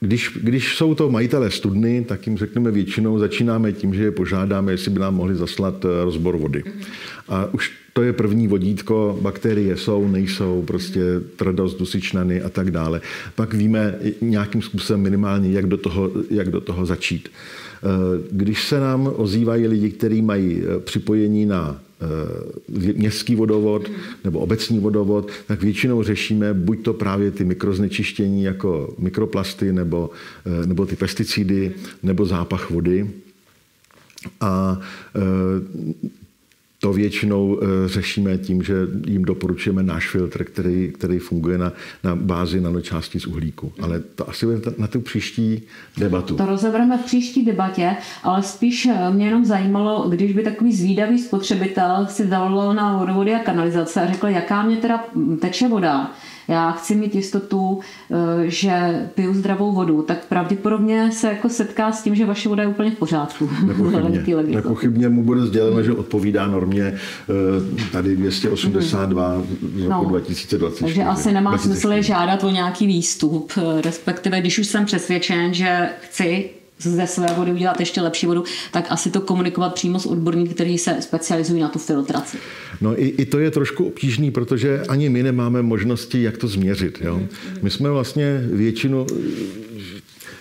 Když, když jsou to majitelé studny, tak jim řekneme většinou, začínáme tím, že je požádáme, jestli by nám mohli zaslat eh, rozbor vody. Mm-hmm. A už To je první vodítko, bakterie jsou, nejsou, prostě tvrdost, dusičnany a tak dále. Pak víme nějakým způsobem minimálně, jak do toho, jak do toho začít. Když se nám ozývají lidi, kteří mají připojení na Eh, městský vodovod nebo obecní vodovod, tak většinou řešíme buď to právě ty mikroznečištění jako mikroplasty nebo, eh, nebo ty pesticidy nebo zápach vody. A eh, to většinou eh, řešíme tím, že jim doporučujeme náš filtr, který, který funguje na, na bázi nanočástí z uhlíku. Ale to asi bude na tu příští debatu. To rozebereme v příští debatě, ale spíš eh, mě jenom zajímalo, když by takový zvídavý spotřebitel si zavolal na vodovody a kanalizace a řekl, jaká mě teda teče voda, já chci mít jistotu, eh, že piju zdravou vodu, tak pravděpodobně se jako setká s tím, že vaše voda je úplně v pořádku. Nepochybně, nepochybně mu bude sděleno, že odpovídá normě eh, tady 282 mm. z roku no, 2020. Takže asi nemá smysl je žádat o nějaký výstup, eh, respektive když už jsem přesvědčen, že chci ze své vody udělat ještě lepší vodu, tak asi to komunikovat přímo s odborníky, kteří se specializují na tu filtraci. No i, i to je trošku obtížný, protože ani my nemáme možnosti, jak to změřit. Jo? My jsme vlastně většinu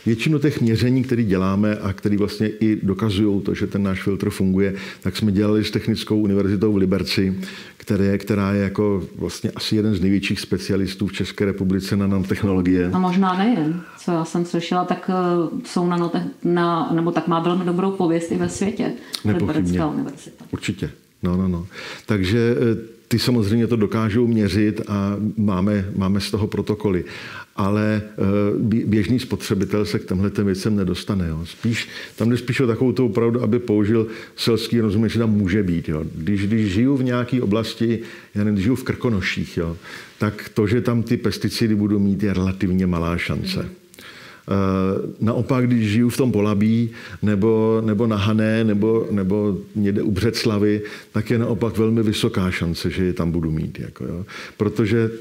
Většinu těch měření, které děláme a které vlastně i dokazují to, že ten náš filtr funguje, tak jsme dělali s Technickou univerzitou v Liberci, které, která je jako vlastně asi jeden z největších specialistů v České republice na nanotechnologie. A možná nejen. Co já jsem slyšela, tak eh, jsou nanotech, na, nebo tak má velmi dobrou pověst i ve světě. Nepochybně. univerzita. Určitě. No, no, no. Takže eh, ty samozřejmě to dokážou měřit a máme, máme z toho protokoly ale eh, běžný spotřebitel se k těmhle věcem nedostane. Jo. Spíš, tam jde spíš o takovou tu opravdu, aby použil selský rozum, že tam může být. Jo. Když, když žiju v nějaké oblasti, já nevím, žiju v Krkonoších, jo, tak to, že tam ty pesticidy budu mít, je relativně malá šance. Mm. Eh, naopak, když žiju v tom Polabí nebo, nebo na Hané nebo, nebo někde u Břeclavy, tak je naopak velmi vysoká šance, že je tam budu mít. Jako, jo. Protože,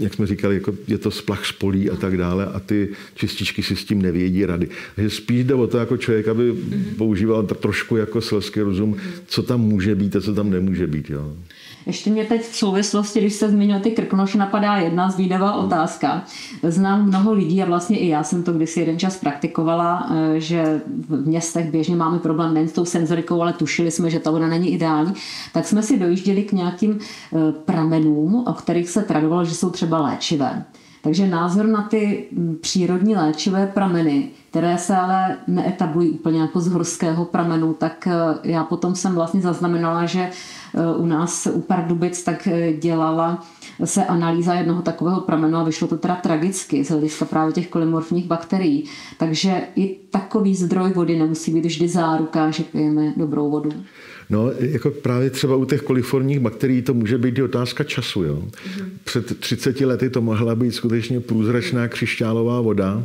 jak jsme říkali, jako je to splach z polí a tak dále a ty čističky si s tím nevědí rady. Takže spíš jde o to jako člověk, aby používal trošku jako selský rozum, co tam může být a co tam nemůže být. Jo. Ještě mě teď v souvislosti, když se zmínil ty krknoši, napadá jedna zvídavá otázka. Znám mnoho lidí a vlastně i já jsem to kdysi jeden čas praktikovala, eh, že v městech běžně máme problém nejen s tou senzorikou, ale tušili jsme, že ta voda není ideální, tak jsme si dojížděli k nějakým eh, pramenům, o kterých se tradovalo, že jsou třeba léčivé. Takže názor na ty přírodní léčivé prameny, které se ale neetablují úplně jako z horského pramenu, tak eh, já potom jsem vlastně zaznamenala, že u nás u Pardubic tak dělala se analýza jednoho takového pramenu a vyšlo to teda tragicky z hlediska právě těch kolymorfních bakterií. Takže i takový zdroj vody nemusí být vždy záruka, že pijeme dobrou vodu. No, jako právě třeba u těch koliformních bakterií to může být i otázka času. Jo. Před 30 lety to mohla být skutečně průzračná křišťálová voda,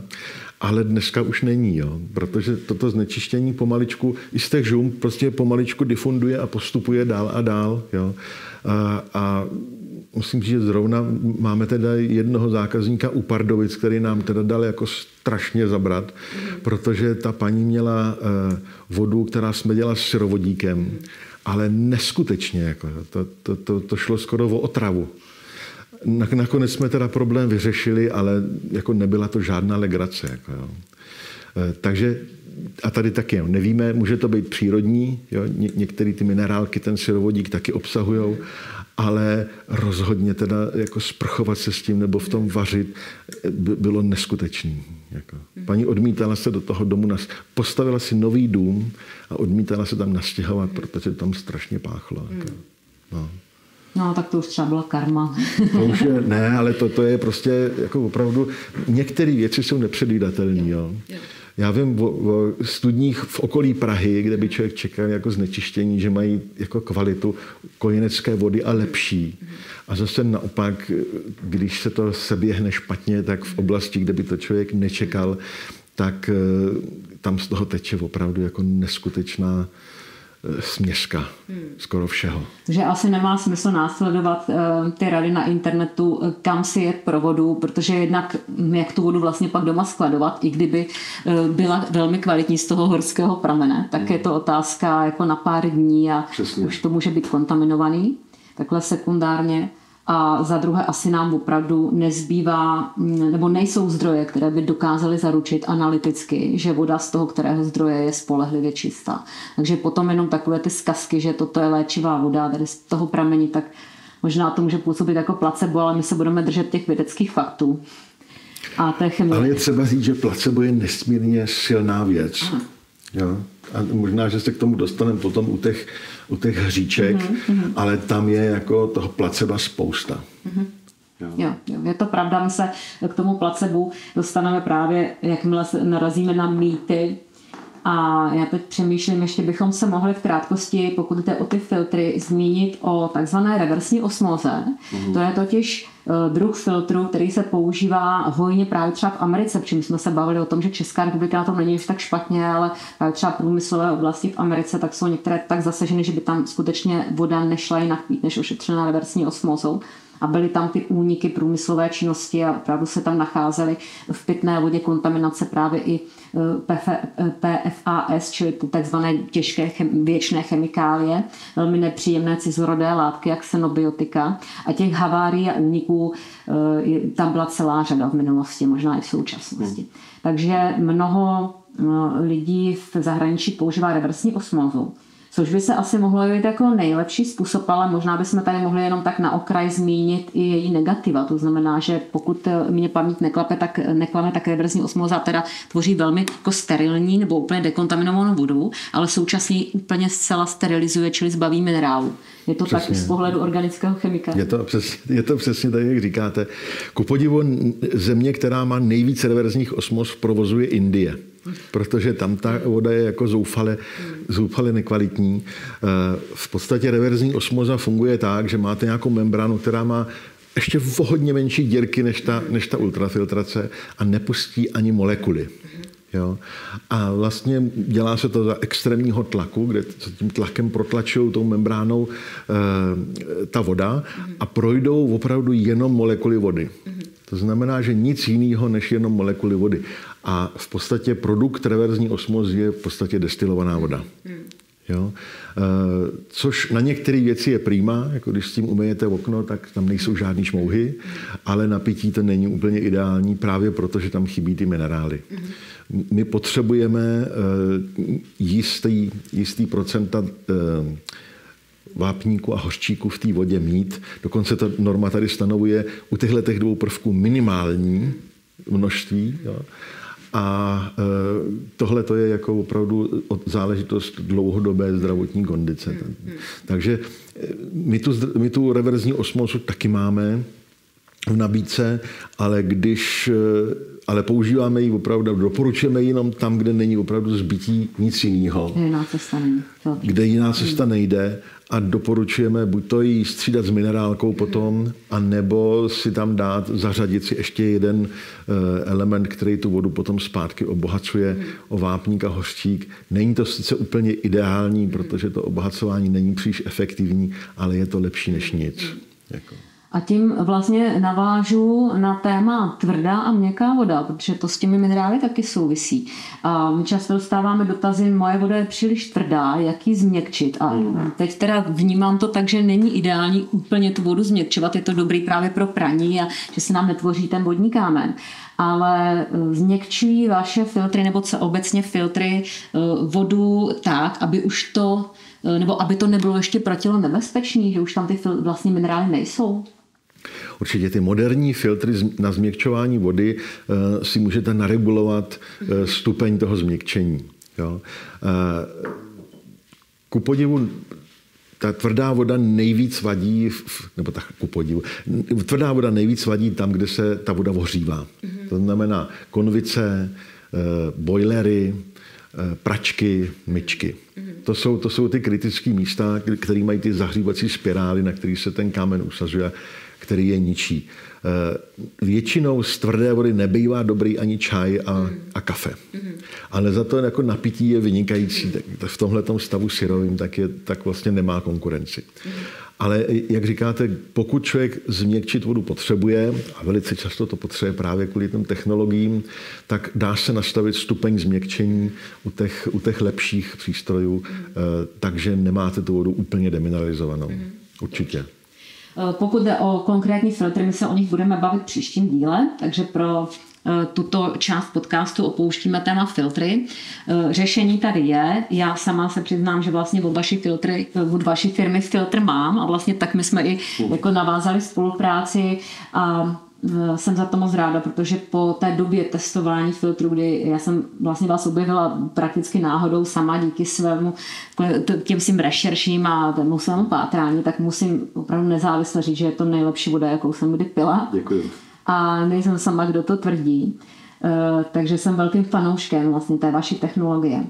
ale dneska už není, jo, protože toto znečištění pomaličku, i z těch žum prostě pomaličku difunduje a postupuje dál a dál. Jo. A, a musím říct, že zrovna máme teda jednoho zákazníka u Pardovic, který nám teda dal jako strašně zabrat, protože ta paní měla uh, vodu, která jsme dělala s syrovodíkem, ale neskutečně, jako, to, to, to, to šlo skoro o otravu. Nakonec jsme teda problém vyřešili, ale jako nebyla to žádná legrace. Jako, jo. Eh, takže a tady taky jo, nevíme, může to být přírodní, jo, ně, některé ty minerálky ten syrovodík taky obsahují, ale rozhodně teda jako sprchovat se s tím nebo v tom vařit by bylo neskutečný. Jako. Paní odmítala se do toho domu, nas, postavila si nový dům a odmítala se tam nastěhovat, protože tam strašně páchlo. Jako. No. No, tak to už třeba byla karma. To už je, ne, ale to, to je prostě jako opravdu, některé věci jsou nepředvídatelné. Jo. Jo. Já vím o, o studních v okolí Prahy, kde by člověk čekal jako znečištění, že mají jako kvalitu kojenecké vody a lepší. A zase naopak, když se to seběhne špatně, tak v oblasti, kde by to člověk nečekal, tak eh, tam z toho teče opravdu jako neskutečná směska hmm. skoro všeho. Takže asi nemá smysl následovat uh, ty rady na internetu, uh, kam si jet pro vodu, protože jednak hm, jak tu vodu vlastně pak doma skladovat, i kdyby uh, byla velmi kvalitní z toho horského pramene, tak hmm. je to otázka jako na pár dní a Přesně. už to může být kontaminovaný. takhle sekundárně. A za druhé asi nám opravdu nezbývá, mm, nebo nejsou zdroje, které by dokázaly zaručit analyticky, že voda z toho, kterého zdroje je spolehlivě čistá. Takže potom jenom takové ty zkazky, že toto je léčivá voda, tady z toho pramení, tak možná to může působit jako placebo, ale my se budeme držet těch vědeckých faktů. A to je chemie. Ale je třeba říct, že placebo je nesmírně silná věc. Aha. Jo? A možná, že se k tomu dostaneme potom u těch, u těch hříček, mm-hmm. ale tam je jako toho placeba spousta. Mm-hmm. Jo. Jo, jo, je to pravda, my se k tomu placebu dostaneme právě, jakmile se narazíme na mýty, a já teď přemýšlím, ještě bychom se mohli v krátkosti, pokud jde o ty filtry, zmínit o takzvané reversní osmoze. Mm. To je totiž eh, druh filtru, který se používá hojně právě třeba v Americe, protože jsme se bavili o tom, že Česká republika na tom není už tak špatně, ale právě třeba průmyslové oblasti v Americe, tak jsou některé tak zasaženy, že by tam skutečně voda nešla jinak pít, než ošetřená reversní osmozou a byly tam ty úniky průmyslové činnosti a opravdu se tam nacházely v pitné vodě kontaminace právě i PFAS, čili takzvané těžké chem, věčné chemikálie, velmi nepříjemné cizorodé látky, jak xenobiotika. A těch havárií a úniků eh, tam byla celá řada v minulosti, možná i v současnosti. Hmm. Takže mnoho eh, lidí v zahraničí používá reversní osmózu což by se asi mohlo být jako nejlepší způsob, ale možná bychom tady mohli jenom tak na okraj zmínit i její negativa. To znamená, že pokud mě paměť neklape, tak neklame, tak reverzní osmoza teda tvoří velmi jako sterilní nebo úplně dekontaminovanou vodu, ale současně ji úplně zcela sterilizuje, čili zbaví minerálu. Je to přesně. tak z pohledu organického chemika. Je to, přesně, je to přesně tak, jak říkáte. Ku podivu země, která má nejvíce reverzních osmoz, provozuje Indie protože tam ta voda je jako zoufale, zoufale nekvalitní. Eh, v podstatě reverzní osmoza funguje tak, že máte nějakou membránu, která má ještě v hodně menší dírky než ta, než ta ultrafiltrace a nepustí ani molekuly. Jo? A vlastně dělá se to za extrémního tlaku, kde se tím tlakem protlačují tou membránou e, ta voda a projdou opravdu jenom molekuly vody. To znamená, že nic jiného než jenom molekuly vody. A v podstatě produkt reverzní osmozy je v podstatě destilovaná voda. Jo? E, což na některé věci je prýma, jako když s tím umyjete okno, tak tam nejsou žádné šmouhy, ale na pití to není úplně ideální právě proto, že tam chybí ty minerály. My potřebujeme e, jistý, jistý procenta e, vápníku a hořčíku v té vodě mít. Dokonce ta norma tady stanovuje u těchto dvou prvků minimální množství. Jo. A e, tohle to je jako opravdu záležitost dlouhodobé zdravotní kondice. Hmm, hmm. Takže e, my tu, my tu reverzní osmozu taky máme v nabídce, ale když e, ale používáme ji opravdu, doporučujeme ji jenom tam, kde není opravdu zbytí nic jiného. Jiná cesta není. Kde jiná cesta nejde a doporučujeme buď to jí střídat s minerálkou potom, a nebo si tam dát, zařadit si ještě jeden eh, element, který tu vodu potom zpátky obohacuje o vápník a hořčík. Není to sice úplně ideální, protože to obohacování není příliš efektivní, ale je to lepší než nic. Jako. A tím vlastně navážu na téma tvrdá a měkká voda, protože to s těmi minerály taky souvisí. A my často dostáváme dotazy, moje voda je příliš tvrdá, jak ji změkčit. A teď teda vnímám to tak, že není ideální úplně tu vodu změkčovat, je to dobrý právě pro praní a že se nám netvoří ten vodní kámen ale eh, změkčují vaše filtry nebo co obecně filtry eh, vodu tak, aby už to eh, nebo aby to nebylo ještě pro tělo nebezpečný, že už tam ty vlastně minerály nejsou? Určitě ty moderní filtry na změkčování vody eh, si můžete naregulovat eh, stupeň toho změkčení. Jo. Eh, ku podivu ta tvrdá voda nejvíc vadí, nebo tak ku podivu, tvrdá voda nejvíc vadí tam, kde se ta voda ohřívá. Mm-hmm. To znamená konvice, bojlery, pračky, myčky. Mm-hmm. To jsou, to jsou ty kritické místa, které mají ty zahřívací spirály, na kterých se ten kámen usazuje který je ničí. Eh, většinou z tvrdé vody nebývá dobrý ani čaj a, a kafe. Ale za to jako napití je vynikající. Tak v tomhle stavu syrovým tak, je, tak vlastně nemá konkurenci. Ale jak říkáte, pokud člověk změkčit vodu potřebuje, a velice často to potřebuje právě kvůli těm technologiím, tak dá se nastavit stupeň změkčení u těch, u těch lepších přístrojů, mm. takže nemáte tu vodu úplně demineralizovanou. Mm. Určitě. Pokud jde o konkrétní filtry, my se o nich budeme bavit příštím díle, takže pro Eh, tuto část podcastu opouštíme téma filtry. Eh, řešení tady je. Já sama se přiznám, že vlastně od vaší, filtry, eh, od vaší firmy filtr mám a vlastně tak my jsme i jako navázali spolupráci a jsem za to moc ráda, protože po té době testování filtru, kdy já jsem vlastně vás objevila prakticky náhodou sama díky svému těm svým rešerším a tému svému pátrání, tak musím opravdu nezávisle říct, že je to nejlepší voda, jakou jsem kdy pila. Děkuji a nejsem sama, kdo to tvrdí. Eh, takže jsem velkým fanouškem vlastně té vaší technologie.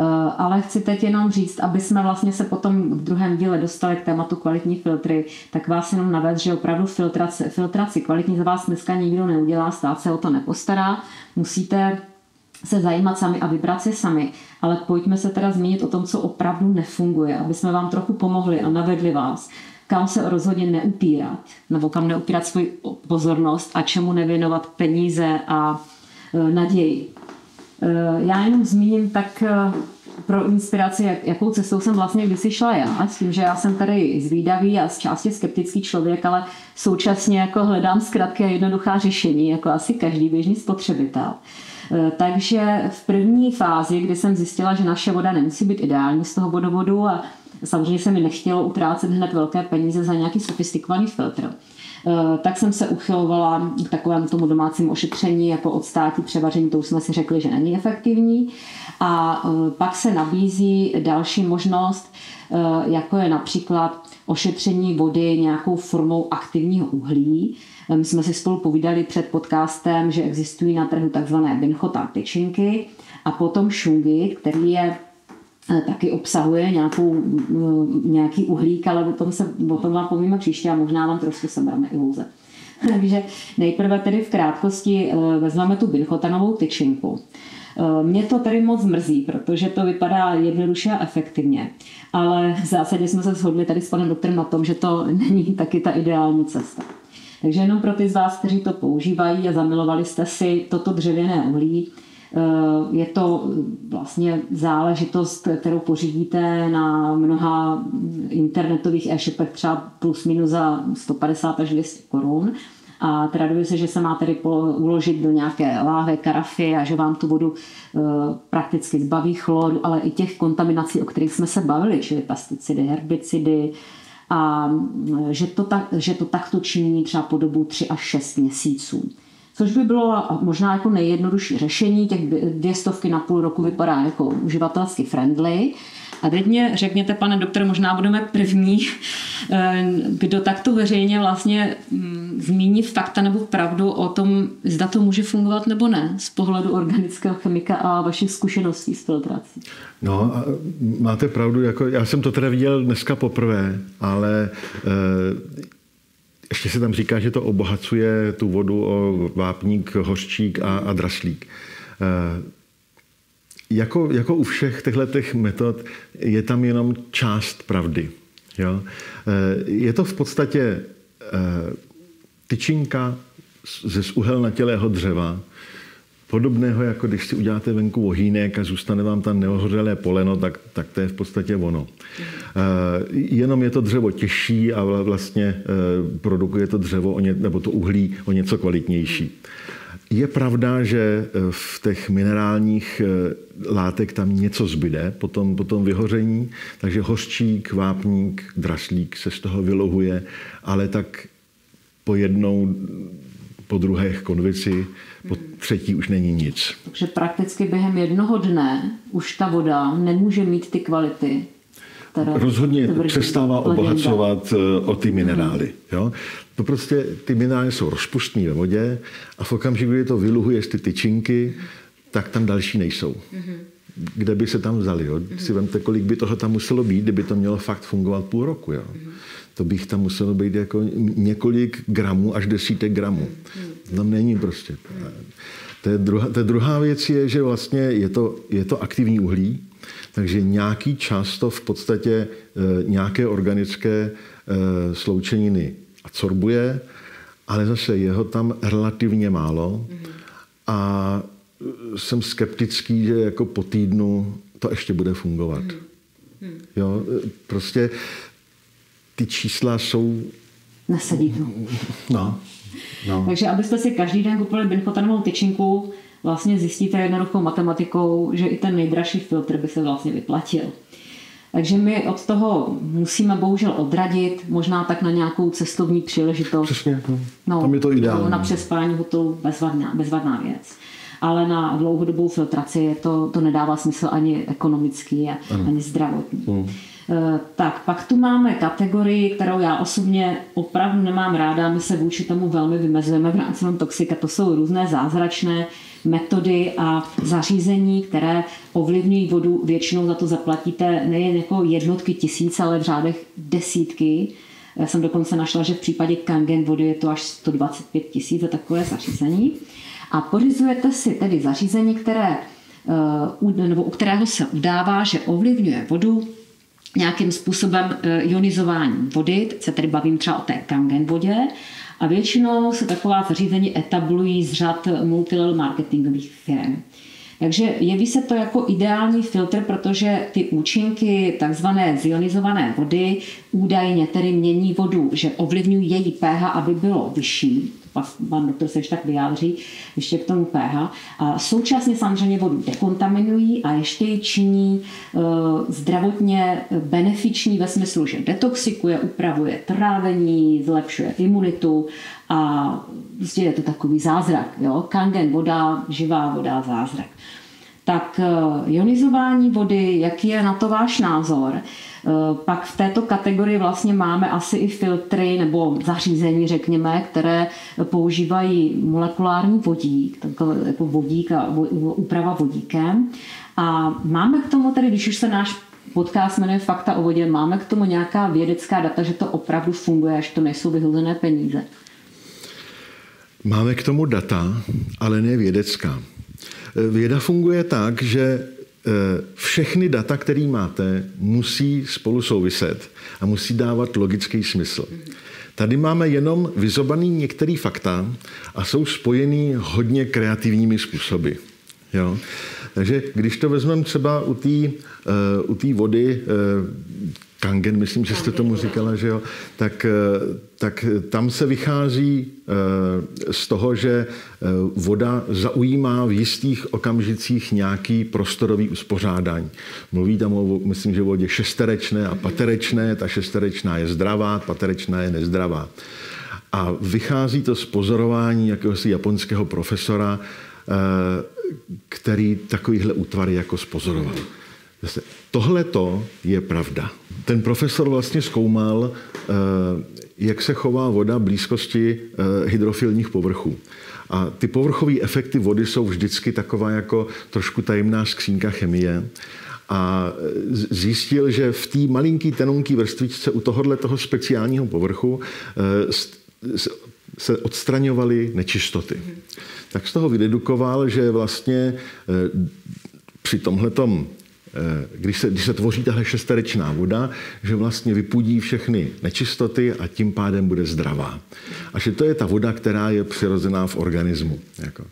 Eh, ale chci teď jenom říct, aby jsme vlastně se potom v druhém díle dostali k tématu kvalitní filtry, tak vás jenom navést, že opravdu filtraci, filtraci kvalitní za vás dneska nikdo neudělá, stát se o to nepostará. Musíte se zajímat sami a vybrat si sami. Ale pojďme se teda zmínit o tom, co opravdu nefunguje, aby jsme vám trochu pomohli a navedli vás kam se rozhodně neupírat, nebo kam neupírat svoji pozornost a čemu nevěnovat peníze a e, naději. E, já jenom zmíním tak e, pro inspiraci, jak, jakou cestou jsem vlastně kdysi šla já, s tím, že já jsem tady zvídavý a z části skeptický člověk, ale současně jako hledám zkratky a jednoduchá řešení, jako asi každý běžný spotřebitel. Takže v první fázi, kdy jsem zjistila, že naše voda nemusí být ideální z toho vodovodu a Samozřejmě se mi nechtělo utrácet hned velké peníze za nějaký sofistikovaný filtr. Eh, tak jsem se uchylovala k takovému tomu domácímu ošetření jako odstátí převaření, to už jsme si řekli, že není efektivní. A eh, pak se nabízí další možnost, eh, jako je například ošetření vody nějakou formou aktivního uhlí. My jsme si spolu povídali před podcastem, že existují na trhu takzvané binchota tyčinky a potom šungy, který je taky obsahuje nějakou, nějaký uhlík, ale o tom, se, o tom vám povíme příště a možná vám trošku sebereme iluze. Takže nejprve tedy v krátkosti eh, vezmeme tu binchotanovou tyčinku. Eh, mě to tady moc mrzí, protože to vypadá jednoduše a efektivně. Ale v zásadě jsme se shodli tady s panem doktorem na tom, že to není taky ta ideální cesta. Takže jenom pro ty z vás, kteří to používají a zamilovali jste si toto dřevěné uhlí, Eh, je to vlastně záležitost, kterou pořídíte na mnoha internetových e-shopech třeba plus minus za 150 až 200 korun. A traduje se, že se má tedy uložit do nějaké láhve, karafy a že vám tu vodu e, prakticky zbaví chloru, ale i těch kontaminací, o kterých jsme se bavili, čili pesticidy, herbicidy, a že to, tak, že to takto činí třeba po dobu 3 až 6 měsíců což by bylo možná jako nejjednodušší řešení. Těch dvě stovky na půl roku vypadá jako uživatelsky friendly. A teď mě řekněte, pane doktore, možná budeme první, eh, kdo takto veřejně vlastně mm, zmíní fakta nebo pravdu o tom, zda to může fungovat nebo ne, z pohledu organického chemika a vašich zkušeností s filtrací. No, máte pravdu, jako já jsem to teda viděl dneska poprvé, ale e, ještě se tam říká, že to obohacuje tu vodu o vápník, hořčík a, a draslík. E, jako, jako u všech těchto metod je tam jenom část pravdy. Jo? E, je to v podstatě e, tyčinka ze uhelnatělého dřeva, podobného, jako když si uděláte venku ohýnek a zůstane vám tam neohořelé poleno, tak, tak to je v podstatě ono. Eh, jenom je to dřevo těžší a vlastně eh, produkuje to dřevo, o ně, nebo to uhlí o něco kvalitnější. Je pravda, že eh, v těch minerálních látek tam něco zbyde po tom, po tom vyhoření, takže hořčík, vápník, draslík se z toho vylohuje, ale tak po jednou po druhé konvici, po třetí už není nic. Takže prakticky během jednoho dne už ta voda nemůže mít ty kvality, Rozhodně přestává obohacovat eh, o ty minerály. Jo? To prostě ty minerály jsou rozpustné ve vodě a v okamžiku, kdy to vyluhuje z ty tyčinky, tak tam další nejsou. Kde by se tam vzali? Jo? Si vemte, kolik by toho tam muselo být, kdyby to mělo fakt fungovat půl roku. Jo? to bych tam muselo být jako několik gramů až desítek gramů. Tam není prostě. To je druhá, je druhá věc je, že vlastně je to, je to aktivní uhlí, takže nějaký čas to v podstatě e, nějaké organické e, sloučeniny absorbuje, ale zase jeho tam relativně málo a jsem skeptický, že jako po týdnu to ještě bude fungovat. Jo, prostě ty čísla jsou nesedí. No. No. Takže abyste si každý den kupovali binchotanovou tyčinku, vlastně zjistíte jednoduchou matematikou, že i ten nejdražší filtr by se vlastně vyplatil. Takže my od toho musíme bohužel odradit, možná tak na nějakou cestovní příležitost. Přesně, no. no tam je to ideální. Na přespání hotelu bezvadná, bezvadná věc. Ale na dlouhodobou filtraci je to, to nedává smysl ani ekonomický, ani zdravotní. Mm. Tak, pak tu máme kategorii, kterou já osobně opravdu nemám ráda, my se vůči tomu velmi vymezujeme v rámci toxika, to jsou různé zázračné metody a zařízení, které ovlivňují vodu. Většinou za to zaplatíte nejen jako jednotky tisíc, ale v řádech desítky. Já jsem dokonce našla, že v případě Kangen vody je to až 125 tisíc za takové zařízení. A pořizujete si tedy zařízení, které, eh, nebo u kterého se udává, že ovlivňuje vodu nějakým způsobem eh, ionizování vody, teď se tedy bavím třeba o té Kangen vodě, a většinou se taková zařízení etablují z řad multilevel marketingových firm. Takže jeví se to jako ideální filtr, protože ty účinky takzvané zionizované vody údajně tedy mění vodu, že ovlivňují její pH, aby bylo vyšší, pak pan doktor se ještě tak vyjádří, ještě k tomu pH. A současně samozřejmě vodu dekontaminují a ještě ji činí e, zdravotně benefiční ve smyslu, že detoxikuje, upravuje trávení, zlepšuje imunitu a prostě je to takový zázrak. Jo? Kangen, voda, živá voda, zázrak. Tak e, ionizování vody, jaký je na to váš názor? Eh, pak v této kategorii vlastně máme asi i filtry nebo zařízení, řekněme, které používají molekulární vodík, jako vodík a úprava vodíkem. A máme k tomu tedy, když už se náš podcast jmenuje Fakta o vodě, máme k tomu nějaká vědecká data, že to opravdu funguje, až to nejsou vyhozené peníze? Máme k tomu data, ale ne vědecká. Eh, věda funguje tak, že Eh, všechny data, které máte, musí spolu souviset a musí dávat logický smysl. Tady máme jenom vyzobaný některé fakta a jsou spojený hodně kreativními způsoby. Jo? Takže když to vezmeme třeba u té uh, vody, uh, Kangen, myslím, že jste tomu říkala, že jo, tak, eh, tak tam se vychází eh, z toho, že eh, voda zaujímá v jistých okamžicích nějaký prostorový uspořádání. Mluví tam o, myslím, že vodě šesterečné a paterečné, ta šesterečná je zdravá, paterečná je nezdravá. A vychází to z pozorování jakéhosi japonského profesora, který takovýhle útvary jako spozoroval. Tohle to je pravda. Ten profesor vlastně zkoumal, eh, jak se chová voda v blízkosti eh, hydrofilních povrchů. A ty povrchové efekty vody jsou vždycky taková jako trošku tajemná skřínka chemie. A zjistil, že v té malinký tenunký vrstvičce u tohohle toho speciálního povrchu eh, se odstraňovaly nečistoty. Tak z toho vydedukoval, že vlastně při tomhletom Eh, když se, když se tvoří tahle šesterečná voda, že vlastně vypudí všechny nečistoty a tím pádem bude zdravá. A že to je ta voda, která je přirozená v organismu. Jako.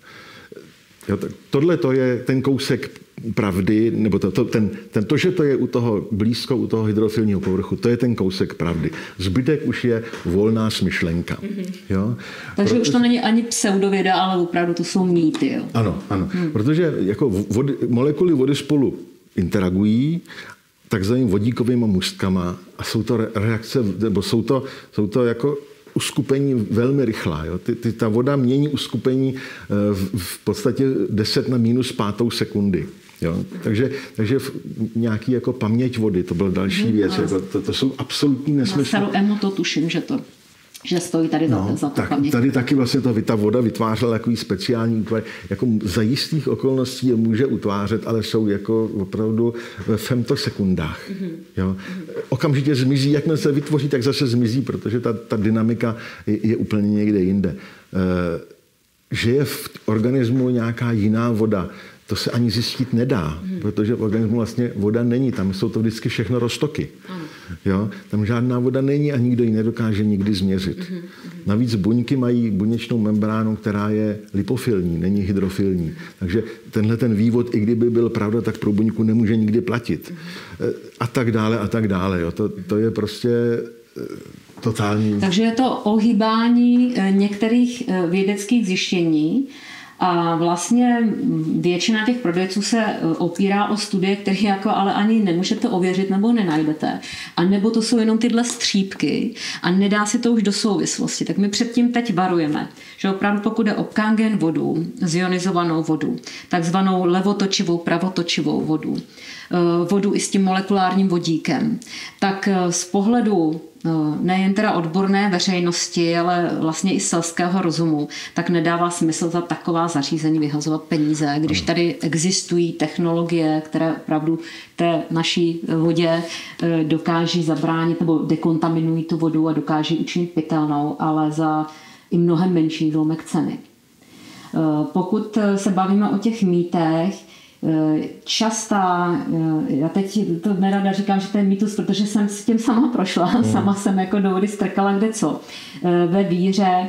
Jo, tohle to je ten kousek pravdy, nebo to, to, ten, ten, to, že to je u toho blízko, u toho hydrofilního povrchu, to je ten kousek pravdy. Zbytek už je volná smyšlenka. Mm-hmm. Jo? Takže Proto, už to není ani pseudověda, ale opravdu to jsou mýty. Jo? Ano, ano. Hmm. Protože jako vody, molekuly vody spolu interagují takzvanými vodíkovými mustkama a jsou to reakce, nebo jsou to, jsou to jako uskupení velmi rychlá. Jo? Ty, ty, ta voda mění uskupení eh, v, v podstatě 10 na minus pátou sekundy. Jo? Takže, takže nějaký jako paměť vody, to byl další mhm. věc. Jako, to, to jsou absolutní nesmysly. Na starou to tuším, že to že stojí tady no, za, za to tak, Tady taky vlastně to, ta voda vytvářela takový speciální útvar. Jako za jistých okolností je může utvářet, ale jsou jako opravdu v femtosekundách. Mm-hmm. Jo. Okamžitě zmizí, jakmile se vytvoří, tak zase zmizí, protože ta, ta dynamika je, je úplně někde jinde. E, že je v organismu nějaká jiná voda, to se ani zjistit nedá, hmm. protože v organismu vlastně voda není. Tam jsou to vždycky všechno roztoky. Hmm. Jo? Tam žádná voda není a nikdo ji nedokáže nikdy změřit. Hmm. Navíc buňky mají buněčnou membránu, která je lipofilní, není hydrofilní. Takže tenhle ten vývod, i kdyby byl pravda, tak pro buňku nemůže nikdy platit. Hmm. A tak dále, a tak dále. Jo? To, to je prostě totální. Takže je to ohýbání eh, některých eh, vědeckých zjištění, a vlastně většina těch prodejců se e, opírá o studie, které jako ale ani nemůžete ověřit nebo nenajdete. A nebo to jsou jenom tyhle střípky a nedá se to už do souvislosti. Tak my předtím teď varujeme, že opravdu pokud je o kangen vodu, zionizovanou vodu, takzvanou levotočivou, pravotočivou vodu, e, vodu i s tím molekulárním vodíkem, tak e, z pohledu nejen teda odborné veřejnosti, ale vlastně i selského rozumu, tak nedává smysl za taková zařízení vyhazovat peníze, když tady existují technologie, které opravdu té naší vodě eh, dokáží zabránit nebo dekontaminují tu vodu a dokáží učinit pitelnou, ale za i mnohem menší zlomek ceny. Eh, pokud se bavíme o těch mýtech, častá, eh, já teď to nerada říkám, že to je mýtus, protože jsem s tím sama prošla, mm. sama jsem jako do vody strkala kde co. Eh, ve víře,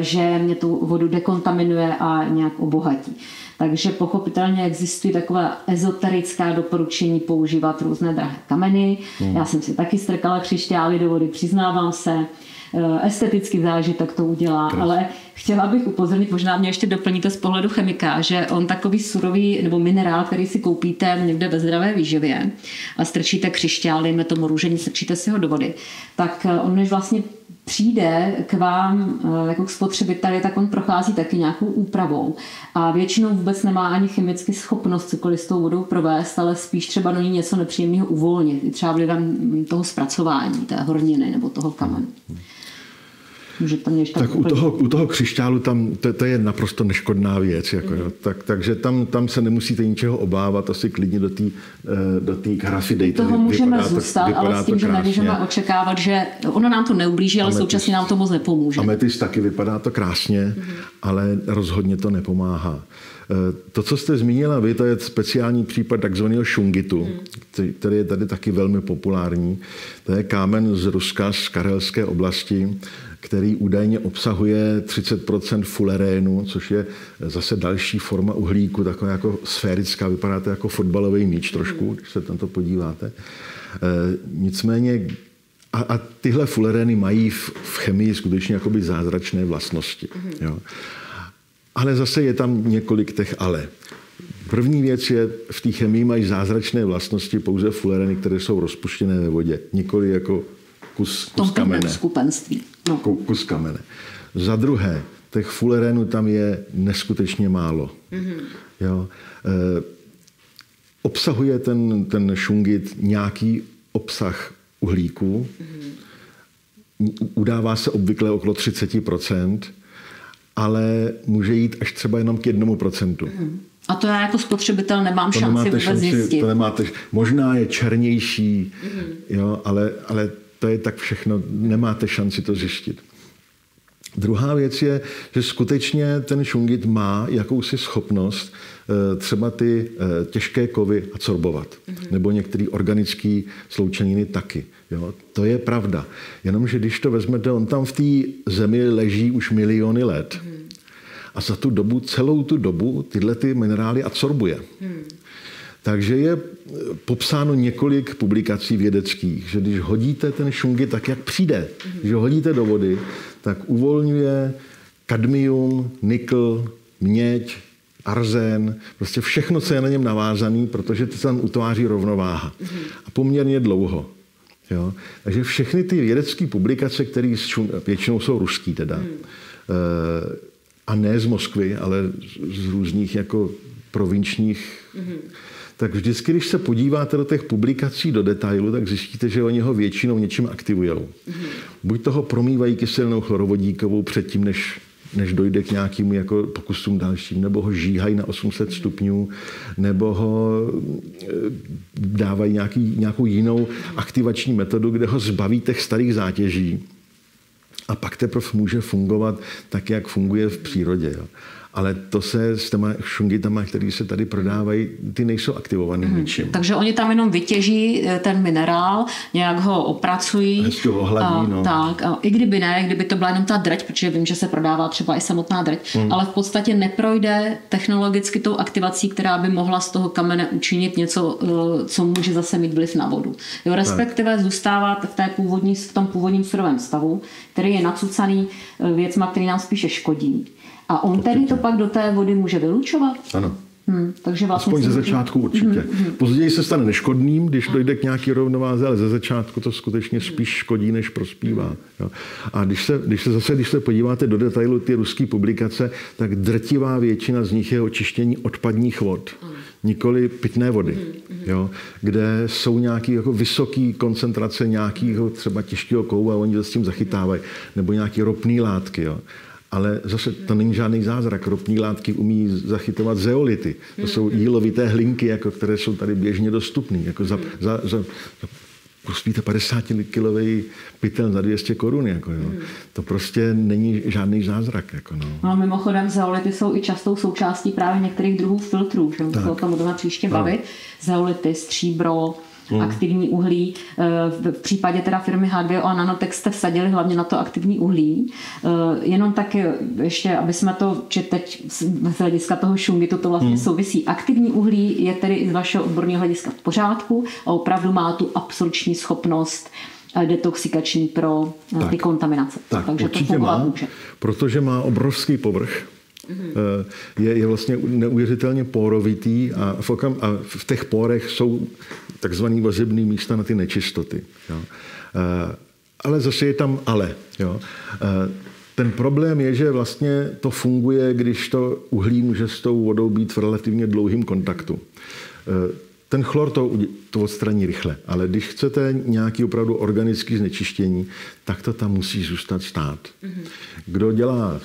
že mě tu vodu dekontaminuje a nějak obohatí. Takže pochopitelně existují takové ezoterická doporučení používat různé drahé kameny. Mm. Já jsem si taky strkala křišťály do vody, přiznávám se. Eh, estetický zážitek to udělá, Krás. ale chtěla bych upozornit, možná mě ještě doplníte z pohledu chemika, že on takový surový nebo minerál, který si koupíte někde ve zdravé výživě a strčíte křišťál, dejme tomu růžení, strčíte si ho do vody, tak eh, on než vlastně přijde k vám eh, jako k spotřebiteli, tak on prochází taky nějakou úpravou. A většinou vůbec nemá ani chemicky schopnost cokoliv s tou vodou provést, ale spíš třeba do ní něco nepříjemného uvolnit. třeba vlivem toho zpracování, té horniny nebo toho Můžete mě tak u toho, u toho křišťálu tam, to, to je naprosto neškodná věc. Jako, mm. jo. Tak, takže tam, tam se nemusíte ničeho obávat, asi klidně do té eh, do tý dejte. Toho můžeme vypadá zůstat, to, ale s tím, že nemůžeme očekávat, že ono nám to neublíží, ale současně nám to moc nepomůže. Ametist taky vypadá to krásně, mm. ale rozhodně to nepomáhá. Eh, to, co jste zmínila vy, to je speciální případ takzvaného šungitu, hmm. který je tady taky velmi populární. To je kámen z Ruska, z Karelské oblasti, který údajně obsahuje 30% fulerénu, což je zase další forma uhlíku, taková jako sférická, vypadá to jako fotbalový míč trošku, když se tam to podíváte. E, nicméně a, a tyhle fulerény mají v, v chemii skutečně jakoby zázračné vlastnosti. Jo. Ale zase je tam několik těch ale. První věc je, v té chemii mají zázračné vlastnosti pouze fulereny, které jsou rozpuštěné ve vodě, nikoli jako kus, kus kamene. skupenství. No. Kus kamene. Za druhé, těch fulerénů tam je neskutečně málo. Mm-hmm. Jo? E, obsahuje ten, ten šungit nějaký obsah uhlíku, mm-hmm. udává se obvykle okolo 30%, ale může jít až třeba jenom k jednomu procentu. Mm-hmm. A to já jako spotřebitel nemám to šanci vůbec šanci, zjistit. To nemáte, možná je černější, mm-hmm. jo, ale, ale to je tak všechno, nemáte šanci to zjistit. Druhá věc je, že skutečně ten šungit má jakousi schopnost eh, třeba ty eh, těžké kovy absorbovat. Mm-hmm. Nebo některé organické sloučeniny taky. Jo? To je pravda. Jenomže když to vezmete, on tam v té zemi leží už miliony let. Mm-hmm. A za tu dobu, celou tu dobu tyhle ty minerály absorbuje. Mm. Takže je eh, popsáno několik publikací vědeckých, že když hodíte ten šungy tak, jak přijde, když ho hodíte do vody, tak uvolňuje kadmium, nikl, měď, arzén, prostě všechno, co je na něm navázané, protože to tam utváří rovnováha. A poměrně dlouho. Jo? Takže všechny ty vědecké publikace, které většinou jsou ruský teda, hmm. a ne z Moskvy, ale z různých jako provinčních hmm tak vždycky, když se podíváte do těch publikací do detailu, tak zjistíte, že oni ho většinou něčím aktivují. Mm-hmm. Buď toho promývají kyselnou chlorovodíkovou předtím, než než dojde k nějakým jako pokusům dalším, nebo ho žíhají na 800 stupňů, nebo ho eh, dávají nějaký, nějakou jinou aktivační metodu, kde ho zbaví těch starých zátěží. A pak teprve může fungovat tak, jak funguje v přírodě. Jo. Ale to se s těma šungitama, které se tady prodávají, ty nejsou aktivované hmm. ničím. Takže oni tam jenom vytěží eh, ten minerál, nějak ho opracují. Hezky ho ohladí, no. Tak, a i kdyby ne, kdyby to byla jenom ta drť, protože vím, že se prodává třeba i samotná drť, hmm. ale v podstatě neprojde technologicky tou aktivací, která by mohla z toho kamene učinit něco, eh, co může zase mít vliv na vodu. Jo, respektive tak. zůstává v, té původní, v tom původním surovém stavu, který je nacucaný eh, věcma, který nám spíše škodí. A on tedy to pak do té vody může vylučovat? Ano. Hmm, takže vlastně Aspoň ze začátku určitě. Hmm, hmm. Později se stane neškodným, když dojde k nějaký rovnováze, ale ze začátku to skutečně spíš škodí, než prospívá. Jo. A když se, když se zase, když se podíváte do detailu ty ruské publikace, tak drtivá většina z nich je očištění odpadních vod, nikoli pitné vody, hmm, jo, kde jsou nějaké jako vysoké koncentrace nějakého třeba těžkého kouva a oni to s tím zachytávají, nebo nějaké ropné látky. Jo. Ale zase to není žádný zázrak. Ropní látky umí zachytovat zeolity. To jsou jílovité hlinky, jako, které jsou tady běžně dostupné. Jako za, za, za, koupíte 50 kilový pytel za 200 korun. Jako, jo. To prostě není žádný zázrak. Jako, no. no mimochodem zeolity jsou i častou součástí právě některých druhů filtrů. Že? Se o tom budeme příště bavit. Zeolity, stříbro, hmm. aktivní uhlí. Eh, v případě teda firmy H2O a Nanotech jste vsadili hlavně na to aktivní uhlí. Eh, jenom tak ještě, aby jsme to, či teď z hlediska toho šungitu to vlastně hmm. souvisí. Aktivní uhlí je tedy z vašeho odborného hlediska v pořádku a opravdu má tu absorpční schopnost eh, detoxikační pro tak, ty kontaminace. Tak, Takže to má, může. protože má obrovský povrch. Je, je vlastně neuvěřitelně porovitý a v, okam, a v těch pórech jsou takzvaný vazebný místa na ty nečistoty. Jo. Eh, ale zase je tam ale. Jo. Eh, ten problém je, že vlastně to funguje, když to uhlí může s tou vodou být v relativně dlouhém kontaktu. Ten chlor to, to odstraní rychle, ale když chcete nějaký opravdu organický znečištění, tak to tam musí zůstat stát. Kdo dělá,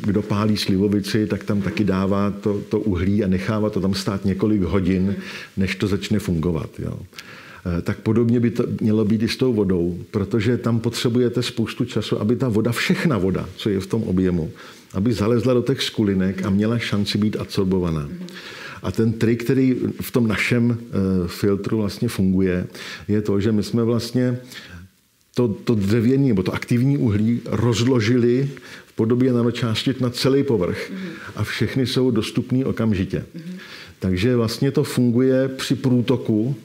kdo pálí slivovici, tak tam taky dává to, to uhlí a nechává to tam stát několik hodin, než to začne fungovat. Jo. E, tak podobně by to mělo být i s tou vodou, protože tam potřebujete spoustu času, aby ta voda, všechna voda, co je v tom objemu, aby zalezla do těch skulinek a měla šanci být absorbovaná. A ten trik, který v tom našem eh, filtru vlastně funguje, je to, že my jsme vlastně to, to dřevění nebo to aktivní uhlí rozložili v podobě nanočástic na celý povrch a všechny jsou dostupné okamžitě. Takže vlastně to funguje při průtoku,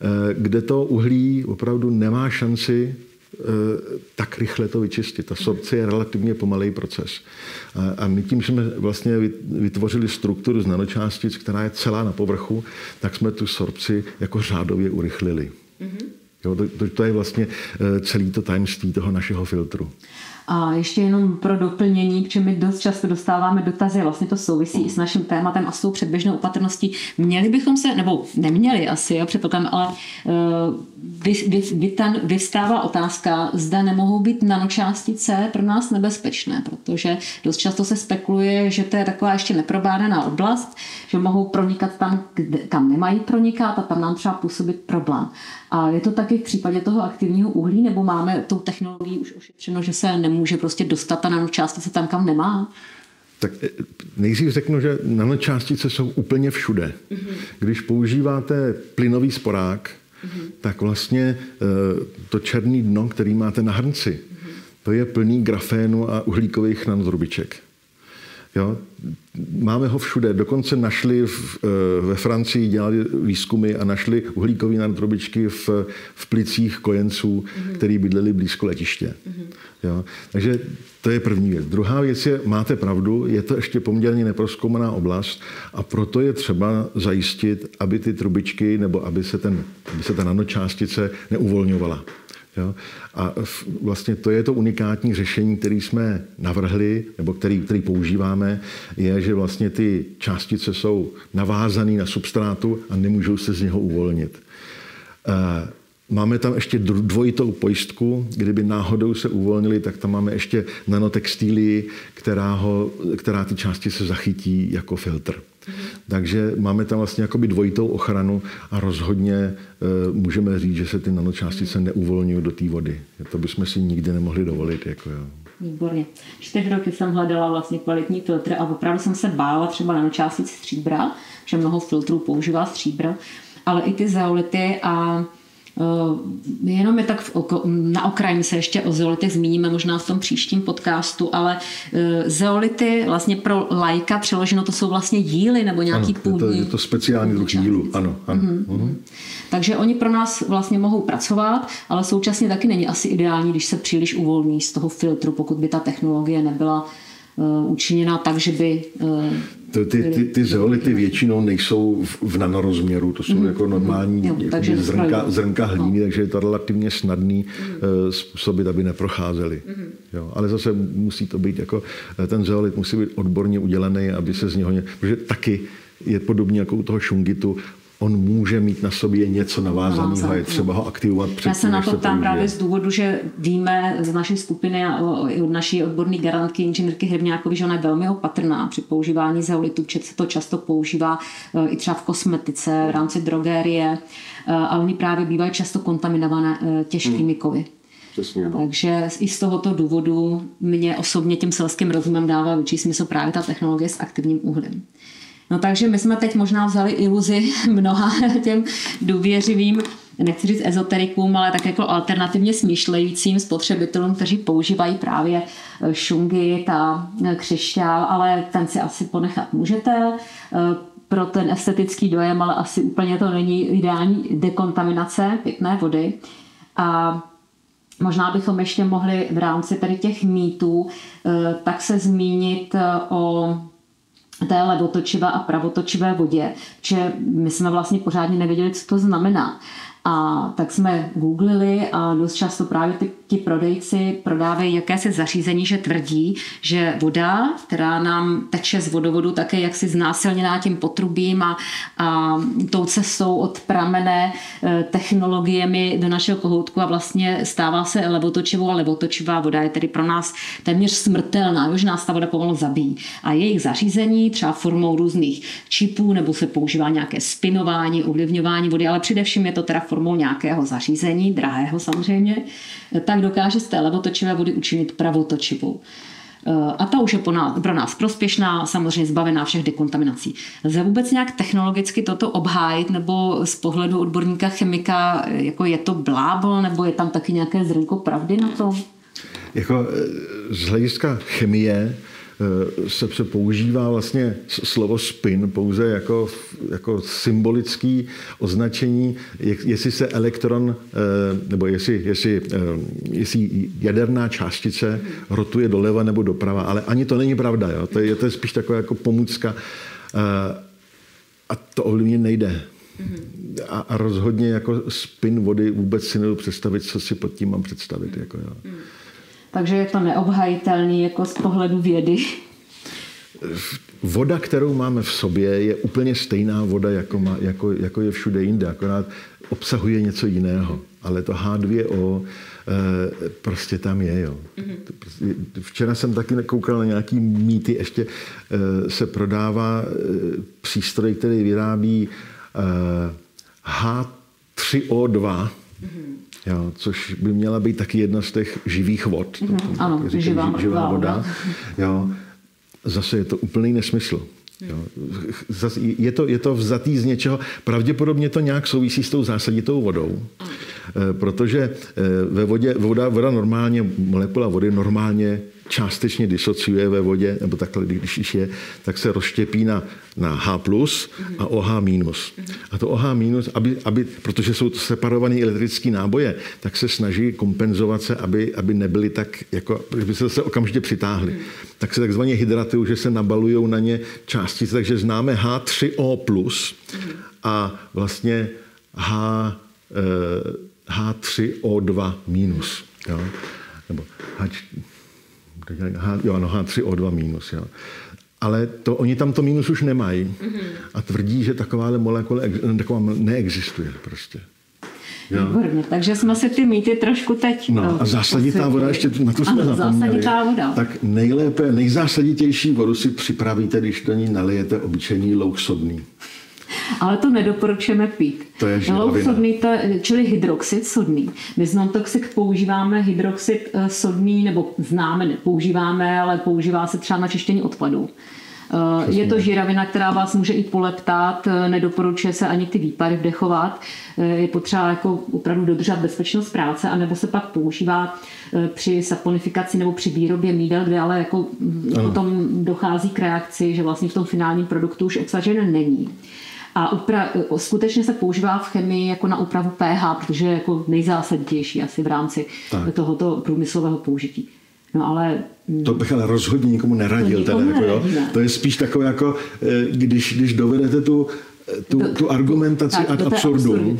eh, kde to uhlí opravdu nemá šanci tak rychle to vyčistit. Ta sorpce je relativně pomalý proces. A my tím, že jsme vlastně vytvořili strukturu z nanočástic, která je celá na povrchu, tak jsme tu sorpci jako řádově urychlili. Mm-hmm. Jo, to, to, to je vlastně eh, celý to tajemství toho našeho filtru. A ještě jenom pro doplnění, protože my dost často dostáváme dotazy, vlastně to souvisí i s naším tématem a s tou předběžnou opatrností. Měli bychom se, nebo neměli asi, jo, předpokládám, ale vy, vy, vy otázka, zda nemohou být nanočástice pro nás nebezpečné, protože dost často se spekuluje, že to je taková ještě neprobádaná oblast, že mohou pronikat tam, kde, kam nemají pronikat a tam nám třeba působit problém. A je to taky v případě toho aktivního uhlí, nebo máme tou technologií už ošetřeno, že se nemůže prostě dostat ta nanočástice tam, kam nemá? Tak eh, nejdřív řeknu, že nanočástice jsou úplně všude. Mm-hmm. Když používáte plynový sporák, mm-hmm. tak vlastně eh, to černý dno, který máte na hrnci, mm-hmm. to je plný grafénu a uhlíkových nanotrubiček. Jo? Máme ho všude. Dokonce našli v, eh, ve Francii, dělali výzkumy a našli uhlíkové nanotrubičky v, v plicích kojenců, mm-hmm. který bydleli blízko letiště. Mm-hmm. Jo? Takže to je první věc. Druhá věc je, máte pravdu, je to ještě poměrně neproskoumaná oblast a proto je třeba zajistit, aby ty trubičky nebo aby se, ten, aby se ta nanočástice neuvolňovala. Jo? A vlastně to je to unikátní řešení, který jsme navrhli, nebo který, který používáme, je, že vlastně ty částice jsou navázané na substrátu a nemůžou se z něho uvolnit. Eh, máme tam ještě dvojitou pojistku, kdyby náhodou se uvolnili, tak tam máme ještě nanotextílii, která, ho, která ty částice zachytí jako filtr. Takže máme tam vlastně jakoby dvojitou ochranu a rozhodně e, můžeme říct, že se ty nanočástice neuvolňují do té vody. To bychom si nikdy nemohli dovolit. Jako jo. Výborně. Čtyři roky jsem hledala vlastně kvalitní filtry a opravdu jsem se bála třeba nanočástic stříbra, že mnoho filtrů používá stříbro, ale i ty zeolity a jenom je tak v oko, na okraji se ještě o zeolitech zmíníme možná v tom příštím podcastu, ale uh, zeolity vlastně pro lajka přeloženo to jsou vlastně díly nebo nějaký ano, půdní. Je to, je to speciální druh dílu, ano. ano. Mm-hmm. Mm-hmm. Takže oni pro nás vlastně mohou pracovat, ale současně taky není asi ideální, když se příliš uvolní z toho filtru, pokud by ta technologie nebyla uh, učiněna tak, že by ty, ty, ty, ty zeolity většinou nejsou v, v nanorozměru, to jsou mm. jako normální jo, takže zrnka, zrnka hlíny, no. takže je to relativně snadný mm. způsobit, aby neprocházely. Mm. Jo, ale zase musí to být jako, eh, ten zeolit musí být odborně udělaný, aby se z něho, protože taky je podobně jako u toho šungitu, on může mít na sobě něco navázaného a je třeba ho aktivovat před Já se na to ptám právě z důvodu, že víme z naší skupiny a od naší odborné garantky inženýrky Hrbňákovi, že ona je velmi opatrná při používání zeolitu, se to často používá eh, i třeba v kosmetice, v rámci drogérie eh, a oni právě bývají často kontaminované eh, těžkými kovy. Hmm. Přesně. Takže i z tohoto důvodu mě osobně tím selským rozumem dává větší smysl právě ta technologie s aktivním uhlím. No takže my jsme teď možná vzali iluzi mnoha těm důvěřivým nechci říct ezoterikům, ale tak jako alternativně smýšlejícím spotřebitelům, kteří používají právě eh, šungy, ta eh, křišťál, ale ten si asi ponechat můžete eh, pro ten estetický dojem, ale asi úplně to není ideální dekontaminace pitné vody. A možná bychom ještě mohli v rámci tady těch mýtů tak se zmínit o té levotočivé a pravotočivé vodě, že my jsme vlastně pořádně nevěděli, co to znamená. A tak jsme googlili a dost často právě ty, ti prodejci prodávají jakési zařízení, že tvrdí, že voda, která nám teče z vodovodu, také jaksi znásilněná tím potrubím a, a tou cestou od pramene e, technologiemi do našeho kohoutku a vlastně stává se levotočivou a levotočivá voda je tedy pro nás téměř smrtelná, už nás ta voda pomalu zabíjí. A jejich zařízení, třeba formou různých čipů, nebo se používá nějaké spinování, ovlivňování vody, ale především je to teda formou nějakého zařízení, drahého samozřejmě, tak dokáže z té levotočivé vody učinit pravotočivou. A ta už je pro nás, pro nás prospěšná, samozřejmě zbavená všech dekontaminací. Lze vůbec nějak technologicky toto obhájit, nebo z pohledu odborníka chemika, jako je to blábol, nebo je tam taky nějaké zrnko pravdy na to? Jako eh, z hlediska chemie Eh, se, se používá vlastně slovo spin pouze jako, jako symbolický označení, jestli se elektron, eh, nebo jestli, jestli, eh, jestli jaderná částice rotuje doleva nebo doprava, ale ani to není pravda. Jo? To, je, to je spíš taková jako pomůcka a to ovlivnit nejde. A, a rozhodně jako spin vody vůbec si nedu představit, co si pod tím mám představit. Jako, jo. Takže je to neobhajitelný jako z pohledu vědy. Voda, kterou máme v sobě, je úplně stejná voda, jako, má, jako, jako je všude jinde, akorát obsahuje něco jiného. Ale to H2O e, prostě tam je. Jo. Mm-hmm. Včera jsem taky koukal na nějaký mýty, ještě e, se prodává e, přístroj, který vyrábí H3O2, mm-hmm. Jo, což by měla být taky jedna z těch živých vod. Mm-hmm. To, ano, říkají, živá, živá voda. Jo. Zase je to úplný nesmysl. Jo. Je, to, je to vzatý z něčeho, pravděpodobně to nějak souvisí s tou zásaditou vodou, eh, protože eh, ve vodě, voda, voda normálně, molekula vody normálně částečně disociuje ve vodě, nebo takhle, když je, tak se rozštěpí na, na H plus a OH minus. A to OH minus, aby, aby, protože jsou to separované elektrické náboje, tak se snaží kompenzovat se, aby, aby nebyly tak, jako, aby se zase okamžitě přitáhly. Tak se takzvaně hydratují, že se nabalují na ně částice, takže známe H3O plus a vlastně H, eh, H3O2 minus. Jo? Nebo H, H, jo, ano, H3O2 minus. Jo. Ale to, oni tam to minus už nemají mm-hmm. a tvrdí, že taková molekula taková neexistuje prostě. Jo. Výborně, takže jsme si ty mýty trošku teď... No a zásaditá voda, ještě na to jsme ano, zapomněli. zásaditá voda. Tak nejlépe, nejzásaditější vodu si připravíte, když do ní nalijete obyčejný louk sodný. Ale to nedoporučujeme pít. To je sodný, to, čili hydroxid sodný. My z non-toxic používáme hydroxid eh, sodný, nebo známe, nepoužíváme, ale používá se třeba na čištění odpadů. Eh, je to žíravina, která vás může i poleptat, eh, nedoporučuje se ani ty výpary vdechovat. Je potřeba jako opravdu dodržet bezpečnost práce, anebo se pak používá při saponifikaci nebo při výrobě mídel, kde ale jako ano. potom dochází k reakci, že vlastně v tom finálním produktu už obsažen není. A upra- skutečně se používá v chemii jako na úpravu pH, protože je jako nejzásadnější asi v rámci tak. tohoto průmyslového použití. No ale... Mm, to bych ale rozhodně nikomu neradil. To, teda, jako, jo. to je spíš takové jako, eh, když, když dovedete tu eh, tu, tu argumentaci tak, ad absurdum,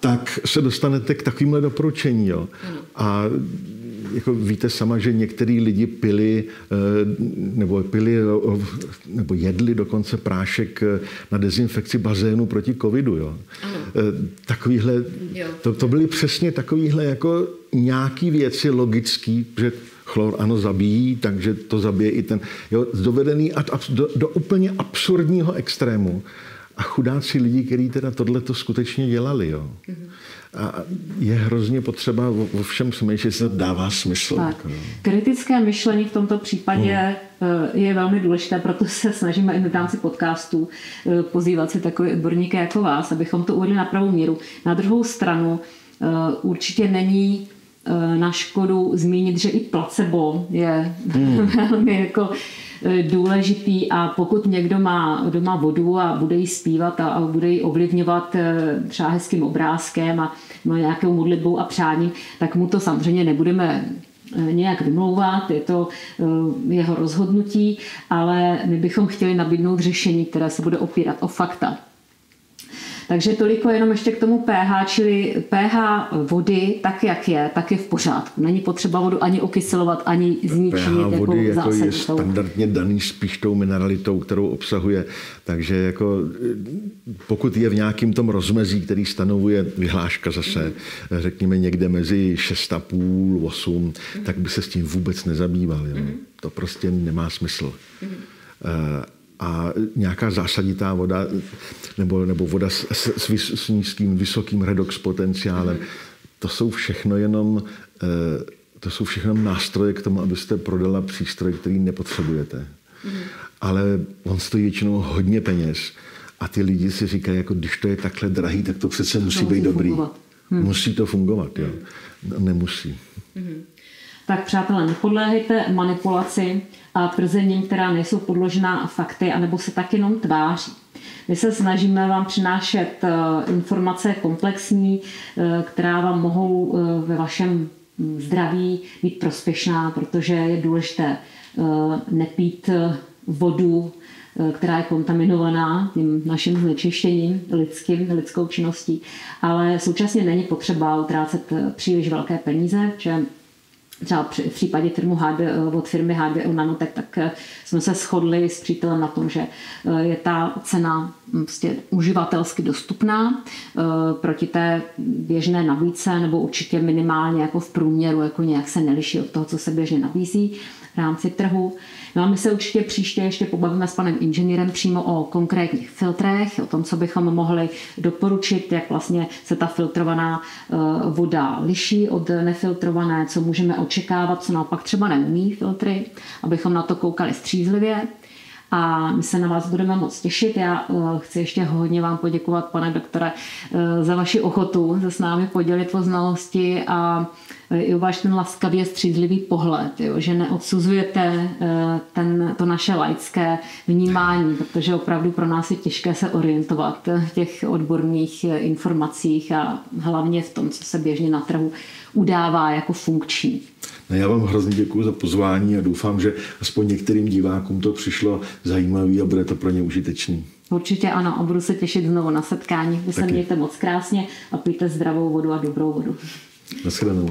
tak se dostanete k takovýmhle doporučení. Jo. A jako víte sama, že některý lidi pili eh, nebo pili nebo jedli dokonce prášek na dezinfekci bazénu proti covidu. Jo. Takovýhle, jo. To, to byly přesně takovýhle jako nějaký věci logický, že chlor ano zabíjí, takže to zabije i ten. Jo, dovedený ad, do, do úplně absurdního extrému. A chudáci lidi, kteří teda tohle to skutečně dělali. Jo. A je hrozně potřeba o všem smýšlet, že to dává smysl. Tak. Jako, Kritické myšlení v tomto případě hmm. je velmi důležité, proto se snažíme i v rámci podcastů eh, pozývat si takové odborníky jako vás, abychom to uvedli na pravou míru. Na druhou stranu eh, určitě není na škodu zmínit, že i placebo je hmm. velmi jako důležitý a pokud někdo má doma vodu a bude ji zpívat a, a bude ji ovlivňovat eh, třeba hezkým obrázkem a nějakou modlitbou a přáním, tak mu to samozřejmě nebudeme nějak vymlouvat, je to jeho rozhodnutí, ale my bychom chtěli nabídnout řešení, které se bude opírat o fakta. Takže toliko jenom ještě k tomu pH, čili pH vody, tak jak je, tak je v pořádku. Není potřeba vodu ani okyselovat, ani zničit. pH vody jako, jako je standardně daný spíš tou mineralitou, kterou obsahuje. Takže jako, pokud je v nějakém tom rozmezí, který stanovuje vyhláška zase, řekněme někde mezi 6,5, 8, mm. tak by se s tím vůbec nezabýval. Jo. Mm. To prostě nemá smysl. Mm. Uh, a nějaká zásaditá voda nebo, nebo voda s, s, s, nízkým, vysokým redox potenciálem, to jsou všechno jenom eh, to jsou všechno nástroje k tomu, abyste prodala přístroj, který nepotřebujete. Ale on stojí většinou hodně peněz a ty lidi si říkají, jako když to je takhle drahý, tak to přece musí to být dobrý. Fungovat. Hmm. Musí to fungovat, jo. No, nemusí. Hmm. Tak přátelé, nepodléhejte manipulaci a tvrzením, která nejsou podložená fakty, anebo se tak jenom tváří. My se snažíme vám přinášet eh, informace komplexní, eh, která vám mohou eh, ve vašem zdraví být prospěšná, protože je důležité nepít vodu, která je kontaminovaná tím naším znečištěním lidským, lidskou činností, ale současně není potřeba utrácet příliš velké peníze, že třeba v případě firmu HD, od firmy HDO Nanotech, tak eh, jsme se shodli s přítelem na tom, že eh, je ta cena hm, prostě uživatelsky dostupná eh, proti té běžné nabídce, nebo určitě minimálně jako v průměru, jako nějak se neliší od toho, co se běžně nabízí v rámci trhu. No a my se určitě příště ještě pobavíme s panem inženýrem přímo o konkrétních filtrech, o tom, co bychom mohli doporučit, jak vlastně se ta filtrovaná eh, voda liší od nefiltrované, co můžeme očekávat, co naopak třeba neumí filtry, abychom na to koukali střízlivě a my se na vás budeme moc těšit. Já eh, chci ještě hodně vám poděkovat, pane doktore, eh, za vaši ochotu se s námi podělit o znalosti a i o váš ten laskavě střízlivý pohled, jo, že neodsuzujete ten, to naše laické vnímání, protože opravdu pro nás je těžké se orientovat v těch odborných informacích a hlavně v tom, co se běžně na trhu udává jako funkční. No já vám hrozně děkuji za pozvání a doufám, že aspoň některým divákům to přišlo zajímavý a bude to pro ně užitečný. Určitě ano a budu se těšit znovu na setkání. Vy se mějte moc krásně a pijte zdravou vodu a dobrou vodu. Naschledanou.